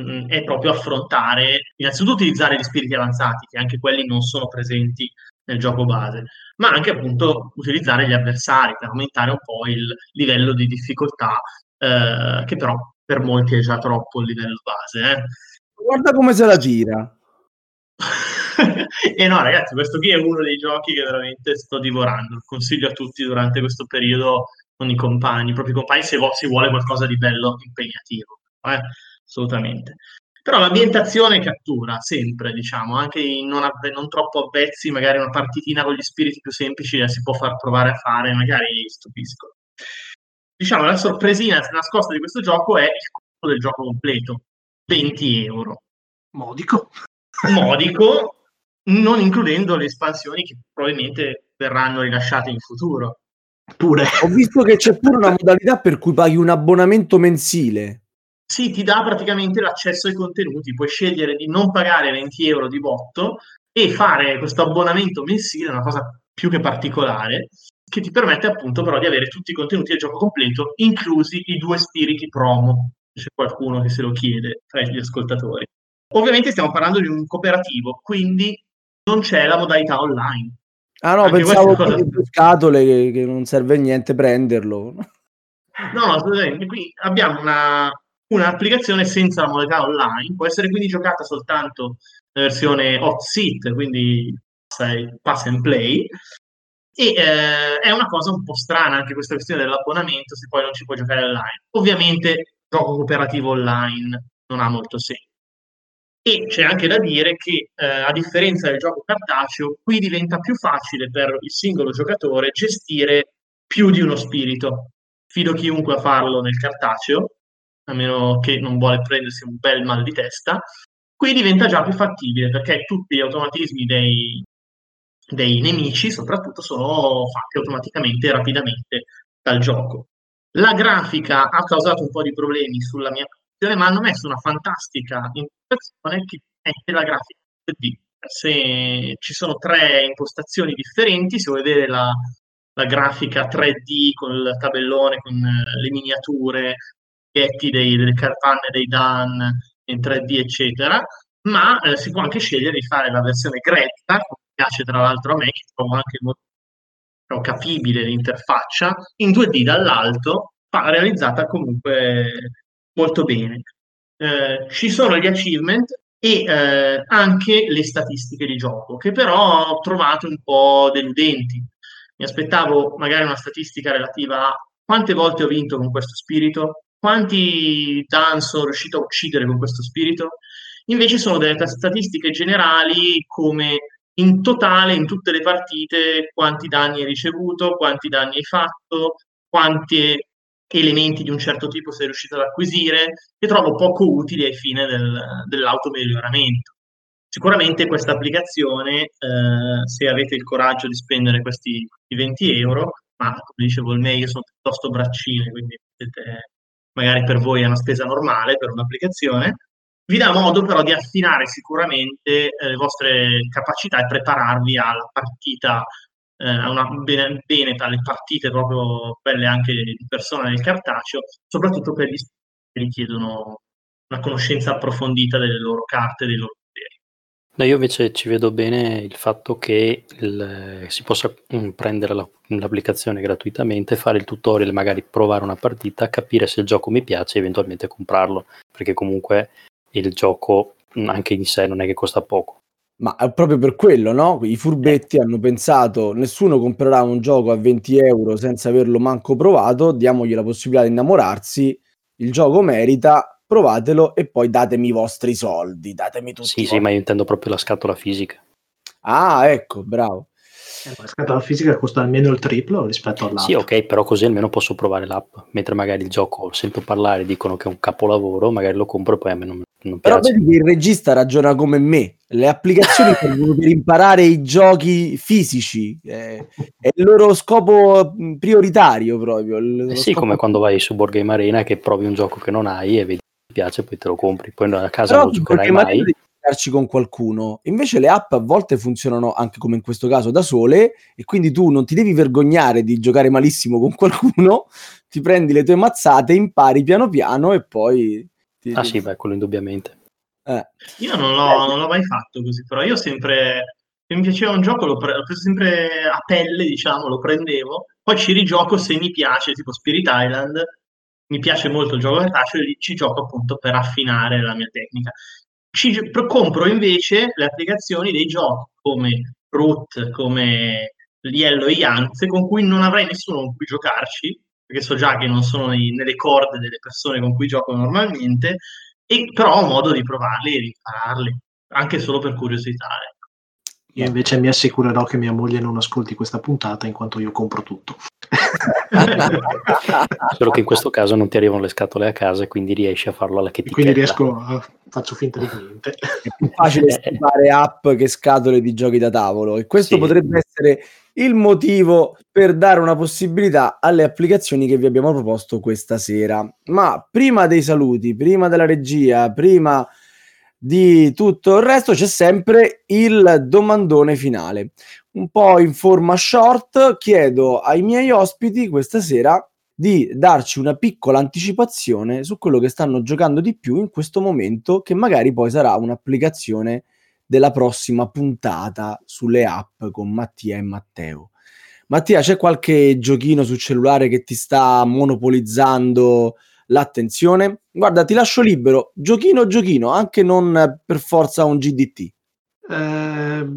mh, è proprio affrontare, innanzitutto utilizzare gli spiriti avanzati, che anche quelli non sono presenti nel gioco base, ma anche appunto utilizzare gli avversari per aumentare un po' il livello di difficoltà, eh, che però per molti è già troppo il livello base. Eh. Guarda come se la tira. e no, ragazzi, questo qui è uno dei giochi che veramente sto divorando. Consiglio a tutti durante questo periodo con i compagni, i propri compagni, se vo- si vuole qualcosa di bello impegnativo. Eh? Assolutamente. Però l'ambientazione cattura sempre, diciamo, anche in non, avve- non troppo avvezzi, magari una partitina con gli spiriti più semplici la si può far provare a fare, magari stupisco. Diciamo, la sorpresina nascosta di questo gioco è il costo del gioco completo, 20 euro. Modico. Modico, non includendo le espansioni che probabilmente verranno rilasciate in futuro. Pure. Ho visto che c'è pure una modalità per cui paghi un abbonamento mensile. Sì, ti dà praticamente l'accesso ai contenuti, puoi scegliere di non pagare 20 euro di botto e fare questo abbonamento mensile, una cosa più che particolare, che ti permette appunto però di avere tutti i contenuti del gioco completo, inclusi i due spiriti promo, c'è qualcuno che se lo chiede tra gli ascoltatori. Ovviamente stiamo parlando di un cooperativo, quindi non c'è la modalità online. Ah no, Anche pensavo cosa- che scatole che, che non serve a niente prenderlo. No, no, assolutamente. Qui abbiamo una, un'applicazione senza la modalità online, può essere quindi giocata soltanto nella versione hot seat, quindi pass and play. E eh, è una cosa un po' strana anche questa questione dell'abbonamento se poi non ci puoi giocare online. Ovviamente gioco cooperativo online non ha molto senso. E c'è anche da dire che, eh, a differenza del gioco cartaceo, qui diventa più facile per il singolo giocatore gestire più di uno spirito. Fido chiunque a farlo nel cartaceo, a meno che non vuole prendersi un bel mal di testa. Qui diventa già più fattibile perché tutti gli automatismi dei, dei nemici, soprattutto, sono fatti automaticamente e rapidamente dal gioco. La grafica ha causato un po' di problemi sulla mia posizione, ma hanno messo una fantastica impostazione che mette la grafica 3D. Se ci sono tre impostazioni differenti, se vuoi vedere la, la grafica 3D con il tabellone, con le miniature, dei, delle capanne dei Dan in 3D, eccetera, ma eh, si può anche scegliere di fare la versione gretta, come piace tra l'altro a me, che trovo anche molto capibile l'interfaccia, in 2D dall'alto, ma realizzata comunque molto bene. Eh, ci sono gli achievement e eh, anche le statistiche di gioco, che però ho trovato un po' deludenti. Mi aspettavo magari una statistica relativa a quante volte ho vinto con questo spirito, quanti Dan sono riuscito a uccidere con questo spirito. Invece sono delle statistiche generali come in totale, in tutte le partite, quanti danni hai ricevuto, quanti danni hai fatto, quanti elementi di un certo tipo sei riuscito ad acquisire, che trovo poco utili ai fini del, dell'automiglioramento. Sicuramente questa applicazione, eh, se avete il coraggio di spendere questi 20 euro, ma come dicevo il me, io sono piuttosto braccine, quindi magari per voi è una spesa normale per un'applicazione, vi dà modo però di affinare sicuramente eh, le vostre capacità e prepararvi alla partita, eh, una, bene, bene alle partite proprio belle anche di persona nel cartaceo, soprattutto per gli che richiedono una conoscenza approfondita delle loro carte, dei loro. No, io invece ci vedo bene il fatto che il, si possa um, prendere la, l'applicazione gratuitamente, fare il tutorial, magari provare una partita, capire se il gioco mi piace e eventualmente comprarlo, perché comunque il gioco anche in sé non è che costa poco. Ma è proprio per quello, no? I furbetti hanno pensato, nessuno comprerà un gioco a 20 euro senza averlo manco provato, diamogli la possibilità di innamorarsi, il gioco merita, provatelo e poi datemi i vostri soldi, datemi tutti. Sì, sì, ma io intendo proprio la scatola fisica. Ah, ecco, bravo. Eh, la scatola fisica costa almeno il triplo rispetto all'app. Sì, ok, però così almeno posso provare l'app, mentre magari il gioco sento parlare, dicono che è un capolavoro, magari lo compro e poi a me non, non Però vedi che il regista ragiona come me. Le applicazioni servono per imparare i giochi fisici. Eh, è il loro scopo prioritario proprio. Eh sì, scopo... come quando vai su Board Game Arena che provi un gioco che non hai e vedi piace, poi te lo compri. Poi a casa Però non lo giocherai mai. Devi con qualcuno. Invece le app a volte funzionano anche come in questo caso da sole e quindi tu non ti devi vergognare di giocare malissimo con qualcuno, ti prendi le tue mazzate, impari piano piano e poi ti, ah sì, beh, quello indubbiamente. Eh. Io non l'ho, non l'ho, mai fatto così, però io sempre, se mi piaceva un gioco l'ho, pre- l'ho preso sempre a pelle, diciamo, lo prendevo, poi ci rigioco se mi piace, tipo Spirit Island, mi piace molto il gioco cartaceo e ci gioco appunto per affinare la mia tecnica. Ci, compro invece le applicazioni dei giochi come Root, come Yellow e Yanze, con cui non avrei nessuno con cui giocarci, perché so già che non sono nei, nelle corde delle persone con cui gioco normalmente, e però ho modo di provarli e di impararli, anche solo per curiosità. Io invece mi assicurerò che mia moglie non ascolti questa puntata in quanto io compro tutto. Solo che in questo caso non ti arrivano le scatole a casa e quindi riesci a farlo alla chetichetta. Quindi riesco a faccio finta di niente. È più facile fare app che scatole di giochi da tavolo e questo sì. potrebbe essere il motivo per dare una possibilità alle applicazioni che vi abbiamo proposto questa sera. Ma prima dei saluti, prima della regia, prima di tutto il resto c'è sempre il domandone finale. Un po' in forma short chiedo ai miei ospiti questa sera di darci una piccola anticipazione su quello che stanno giocando di più in questo momento, che magari poi sarà un'applicazione della prossima puntata sulle app con Mattia e Matteo. Mattia, c'è qualche giochino sul cellulare che ti sta monopolizzando l'attenzione? Guarda, ti lascio libero, giochino giochino, anche non per forza un GDT. Eh,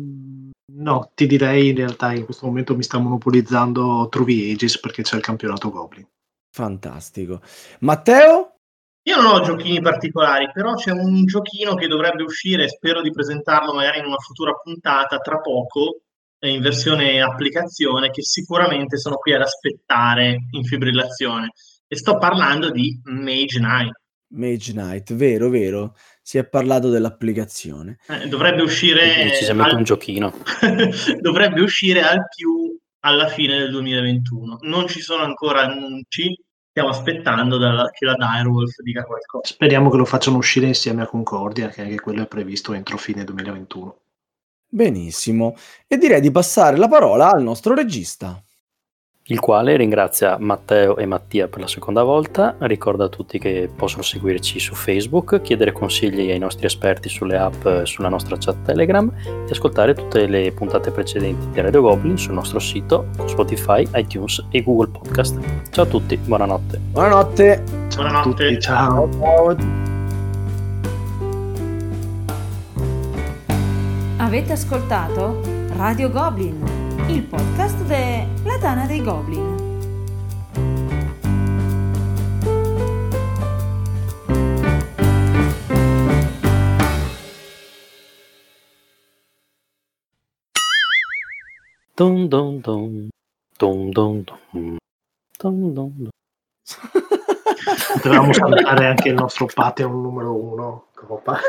no, ti direi in realtà in questo momento mi sta monopolizzando True Ages perché c'è il campionato Goblin. Fantastico. Matteo? Io non ho giochini particolari, però c'è un giochino che dovrebbe uscire, spero di presentarlo magari in una futura puntata tra poco, in versione applicazione, che sicuramente sono qui ad aspettare in fibrillazione. E sto parlando di Mage Knight. Mage Knight, vero, vero. Si è parlato dell'applicazione. Eh, dovrebbe uscire... Decisamente al- un giochino. dovrebbe uscire al più alla fine del 2021. Non ci sono ancora annunci, stiamo aspettando dalla- che la Direwolf dica qualcosa. Speriamo che lo facciano uscire insieme a Concordia, che anche quello è previsto entro fine 2021. Benissimo. E direi di passare la parola al nostro regista. Il quale ringrazia Matteo e Mattia per la seconda volta, ricorda a tutti che possono seguirci su Facebook, chiedere consigli ai nostri esperti sulle app sulla nostra chat Telegram e ascoltare tutte le puntate precedenti di Radio Goblin sul nostro sito, Spotify, iTunes e Google Podcast. Ciao a tutti, buonanotte. Buonanotte. Ciao a Buonanotte. tutti, ciao. Ciao. Avete ascoltato Radio Goblin, il podcast della Tana dei Goblin. Dun dun dun. Dun dun dun. Dun dun dun. Potevamo salutare anche il nostro Patreon numero uno. Copa.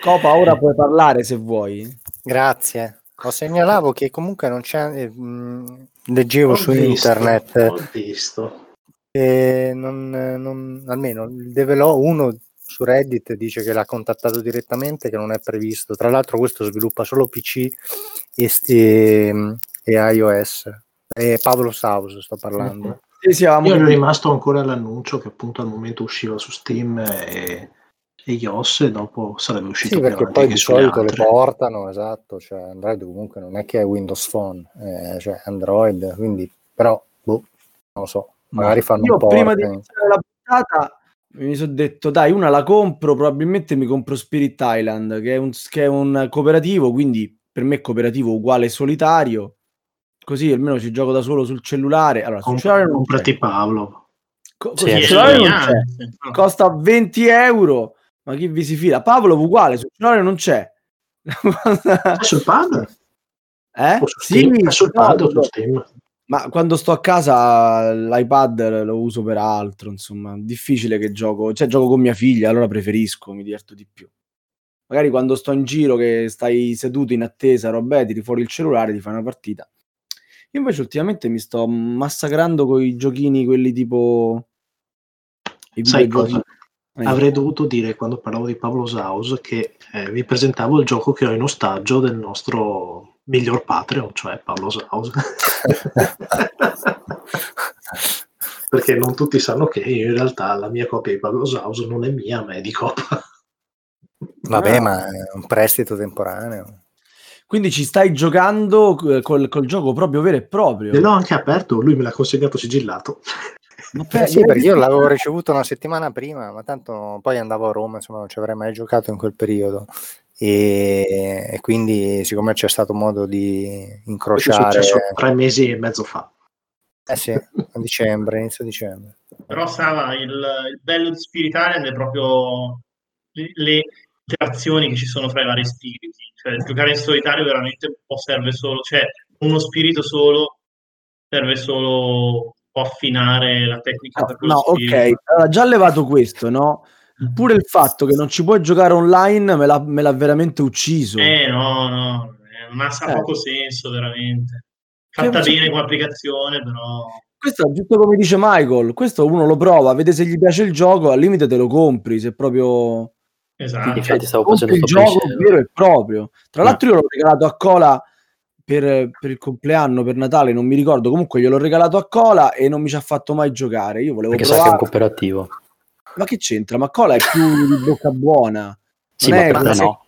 Copa, ora puoi parlare se vuoi. Grazie. Lo segnalavo che comunque non c'è. eh, mh, leggevo Ho su visto, internet Ho visto. che non, non- almeno il develop uno su Reddit dice che l'ha contattato direttamente, che non è previsto. Tra l'altro, questo sviluppa solo PC e, e, e iOS. E Pablo Saus sto parlando. Sì, sì, avevamo- Io ero rimasto ancora all'annuncio che appunto al momento usciva su Steam e, e iOS e dopo sarebbe uscito Sì, perché poi di solito le portano, esatto, cioè Android comunque non è che è Windows Phone, eh, cioè Android, quindi però, boh, non lo so, magari fanno Io un po'. prima di iniziare la puntata mi sono detto, dai, una la compro, probabilmente mi compro Spirit Island, che è un, che è un cooperativo, quindi per me cooperativo uguale solitario, così almeno ci gioco da solo sul cellulare. Allora, sul Com- cellulare non comprati c'è. Pablo. Co- Sì, sul è cellulare. Costa 20 euro, ma chi vi si fila? Pavlov uguale, sul cellulare non c'è. È sul pad? eh? Su Steam? è sul pad o su. Steam? Ma quando sto a casa l'iPad lo uso per altro, insomma, difficile che gioco, cioè gioco con mia figlia, allora preferisco, mi diverto di più. Magari quando sto in giro che stai seduto in attesa, roba, tiri fuori il cellulare, ti fai una partita. Io invece ultimamente mi sto massacrando con i giochini, quelli tipo i Sai cosa? Avrei dovuto dire quando parlavo di Pablo Saus che eh, vi presentavo il gioco che ho in ostaggio del nostro miglior Patreon, cioè Pablo Saus. Perché non tutti sanno che in realtà la mia copia di Pablo Saus non è mia, ma è di Copa. Vabbè, Ah. ma è un prestito temporaneo. Quindi ci stai giocando eh, col, col gioco proprio vero e proprio. E l'ho anche aperto, lui me l'ha consegnato sigillato. Ma Eh sì, perché io l'avevo ricevuto una settimana prima, ma tanto poi andavo a Roma, insomma non ci avrei mai giocato in quel periodo. E, e quindi siccome c'è stato modo di incrociare, successo tre mesi e mezzo fa. eh sì, a dicembre, inizio dicembre. Però Sava, il, il bello di Spirit Island è proprio le, le interazioni che ci sono fra i vari spiriti. Cioè, giocare in solitario veramente un po' serve solo, cioè uno spirito solo serve solo po' affinare la tecnica per quello No, spirito. ok, allora, già levato questo, no? Pure il fatto che non ci puoi giocare online me l'ha, me l'ha veramente ucciso. Eh no, no, eh, non ha sa Eh. poco senso veramente. Fatta Che- bene come applicazione, però... Questo è giusto come dice Michael, questo uno lo prova, vede se gli piace il gioco, al limite te lo compri, se proprio Esatto. Facendo il gioco vero e proprio. Tra Ah. l'altro io l'ho regalato a Cola per, per il compleanno, per Natale, non mi ricordo, comunque gliel'ho regalato a Cola e non mi ci ha fatto mai giocare. Io volevo Perché sai che è un provare. cooperativo. Ma che c'entra? Ma Cola è più di bocca buona. Sì, Non ma è per me così. no.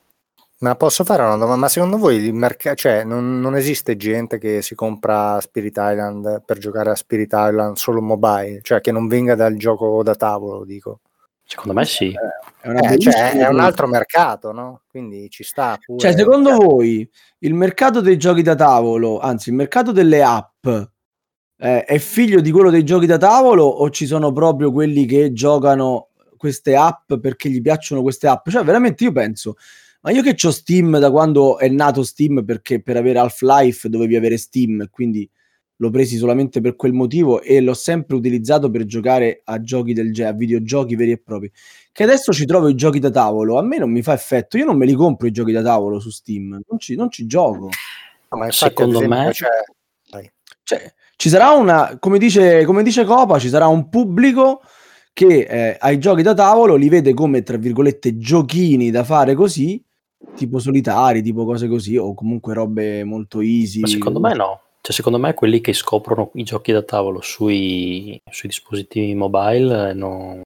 Ma posso fare una domanda? Ma secondo voi il mercato, cioè non, non esiste gente che si compra Spirit Island per giocare a Spirit Island solo mobile, cioè che non venga dal gioco da tavolo, dico. Secondo me sì. È, una Eh, cioè, è un altro mercato, no? Quindi ci sta pure. Cioè, secondo voi il mercato dei giochi da tavolo, anzi, il mercato delle app eh, è figlio di quello dei giochi da tavolo o ci sono proprio quelli che giocano queste app perché gli piacciono queste app? Cioè, veramente io penso, ma io che ho Steam da quando è nato Steam, perché per avere Half-Life dovevi avere Steam, quindi l'ho presi solamente per quel motivo e l'ho sempre utilizzato per giocare a giochi del genere, a videogiochi veri e propri. Che adesso ci trovo i giochi da tavolo, a me non mi fa effetto, io non me li compro i giochi da tavolo su Steam, non ci, non ci gioco. No, ma infatti, Secondo esempio, me- cioè. Cioè, ci sarà una, come dice, come dice Copa, ci sarà un pubblico che eh, ai giochi da tavolo li vede come, tra virgolette, giochini da fare così, tipo solitari, tipo cose così, o comunque robe molto easy. Ma secondo me no. Cioè, secondo me quelli che scoprono i giochi da tavolo sui, sui dispositivi mobile, eh, no-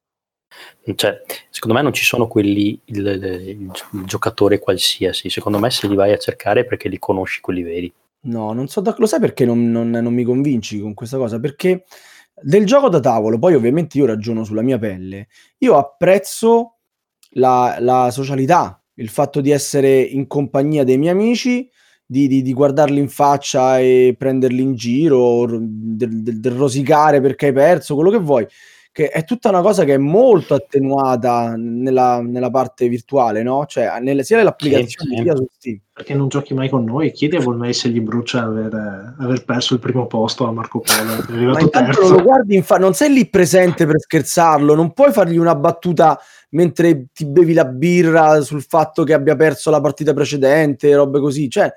cioè, secondo me non ci sono quelli, il, il- il giocatore qualsiasi. Secondo me se li vai a cercare perché li conosci quelli veri. No, non so, lo sai perché non, non- non mi convinci con questa cosa? Perché del gioco da tavolo, poi ovviamente io ragiono sulla mia pelle, io apprezzo la, la socialità, il fatto di essere in compagnia dei miei amici, di, di- di guardarli in faccia e prenderli in giro, del, del- del rosicare perché hai perso, quello che vuoi, che è tutta una cosa che è molto attenuata nella, nella parte virtuale, no? Cioè, nelle- sia nell'applicazione sì. sia su Steam. Perché non giochi mai con noi? Chiedi a Volmei se gli brucia aver, aver perso il primo posto a Marco Polo. Ma intanto lo guardi in fa- non sei lì presente per scherzarlo, non puoi fargli una battuta mentre ti bevi la birra sul fatto che abbia perso la partita precedente, robe così, cioè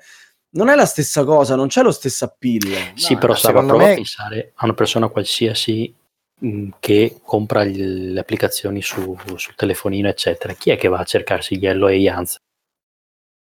non è la stessa cosa, non c'è lo stesso appeal. Sì, No, però Sava, secondo prova me- a pensare a una persona qualsiasi mh, che compra gli- le applicazioni su- sul telefonino, eccetera. Chi è che va a cercarsi Yellow e Yanz?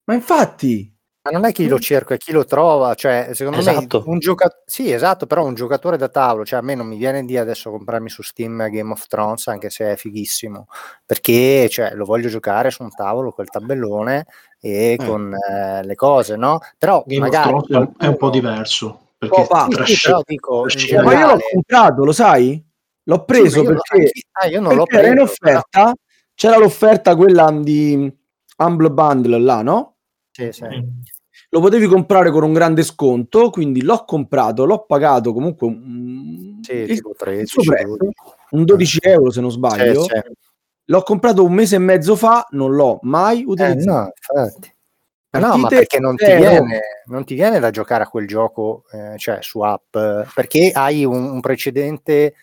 Ma infatti, Ma non è chi lo cerca, è chi lo trova. Cioè, secondo Esatto. me un giocatore. Sì, esatto, però un giocatore da tavolo, cioè a me non mi viene di adesso comprarmi su Steam Game of Thrones, anche se è fighissimo. Perché cioè, lo voglio giocare su un tavolo col tabellone e con eh, le cose, no? Però Game magari. È un- è un po' diverso. Perché Copa. Sì, sì, però dico in trash- ma io l'ho generale. comprato, lo sai? L'ho preso Sì, io- perché, ah, io non l'ho perché era in preso, però- offerta, c'era l'offerta quella di Humble Bundle là, no? Sì, sì. Lo potevi comprare con un grande sconto, quindi l'ho comprato, l'ho pagato comunque un, Sì, il- tipo il 13, suo prezzo, 12. un 12 euro se non sbaglio. Sì, sì. L'ho comprato un mese e mezzo fa, non l'ho mai Eh, utilizzato. no, infatti. No, ma perché non ti, viene, non ti viene da giocare a quel gioco, eh, cioè su app, eh, perché hai un, un precedente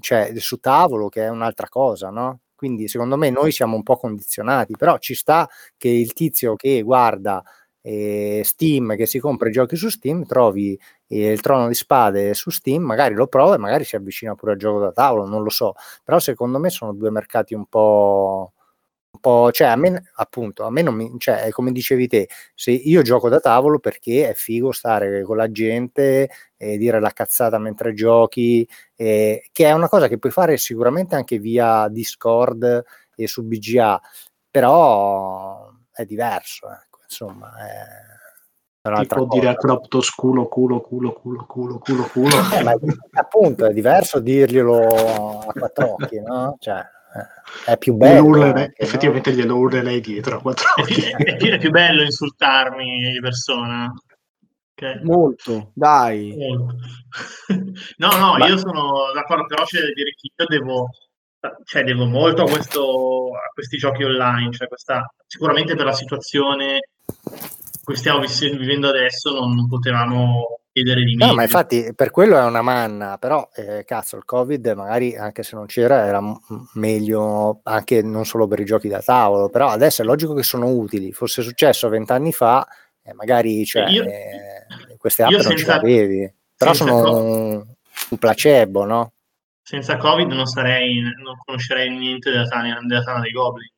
cioè, su tavolo che è un'altra cosa, no? Quindi secondo me noi siamo un po' condizionati, però ci sta che il tizio che guarda eh, Steam, che si compra i giochi su Steam, trovi eh, il trono di spade su Steam, magari lo prova e magari si avvicina pure al gioco da tavolo, non lo so, però secondo me sono due mercati un po' un po', cioè a me appunto, a me non mi, cioè come dicevi te, se io gioco da tavolo perché è figo stare con la gente e dire la cazzata mentre giochi, eh, che è una cosa che puoi fare sicuramente anche via Discord e su BGA, però è diverso, ecco, insomma, è Ti un'altra può cosa. dire a Croptos culo, culo, culo, culo, culo, culo, culo. Eh, ma appunto è diverso dirglielo a quattro occhi, no? Cioè, eh, è più bello. urlerei- anche, no? effettivamente glielo urlerei dietro a quattro occhi. è più- è più bello insultarmi di persona. Ok? Molto, dai. No, no, Ma- io sono d'accordo, però c'è da dire che io devo, cioè, devo molto a, questo, a questi giochi online, cioè questa, sicuramente per la situazione cui stiamo vivendo adesso non, non potevamo chiedere di No, meglio. ma infatti per quello è una manna, però eh, cazzo, il Covid magari anche se non c'era era m- meglio anche non solo per i giochi da tavolo, però adesso è logico che sono utili. Fosse successo vent'anni fa, eh, magari cioè, Io- eh, queste app non ce senza- l'avevi, però sono co- un, un placebo, no? Senza Covid non sarei, non conoscerei niente della Tana, della Tana dei Goblin.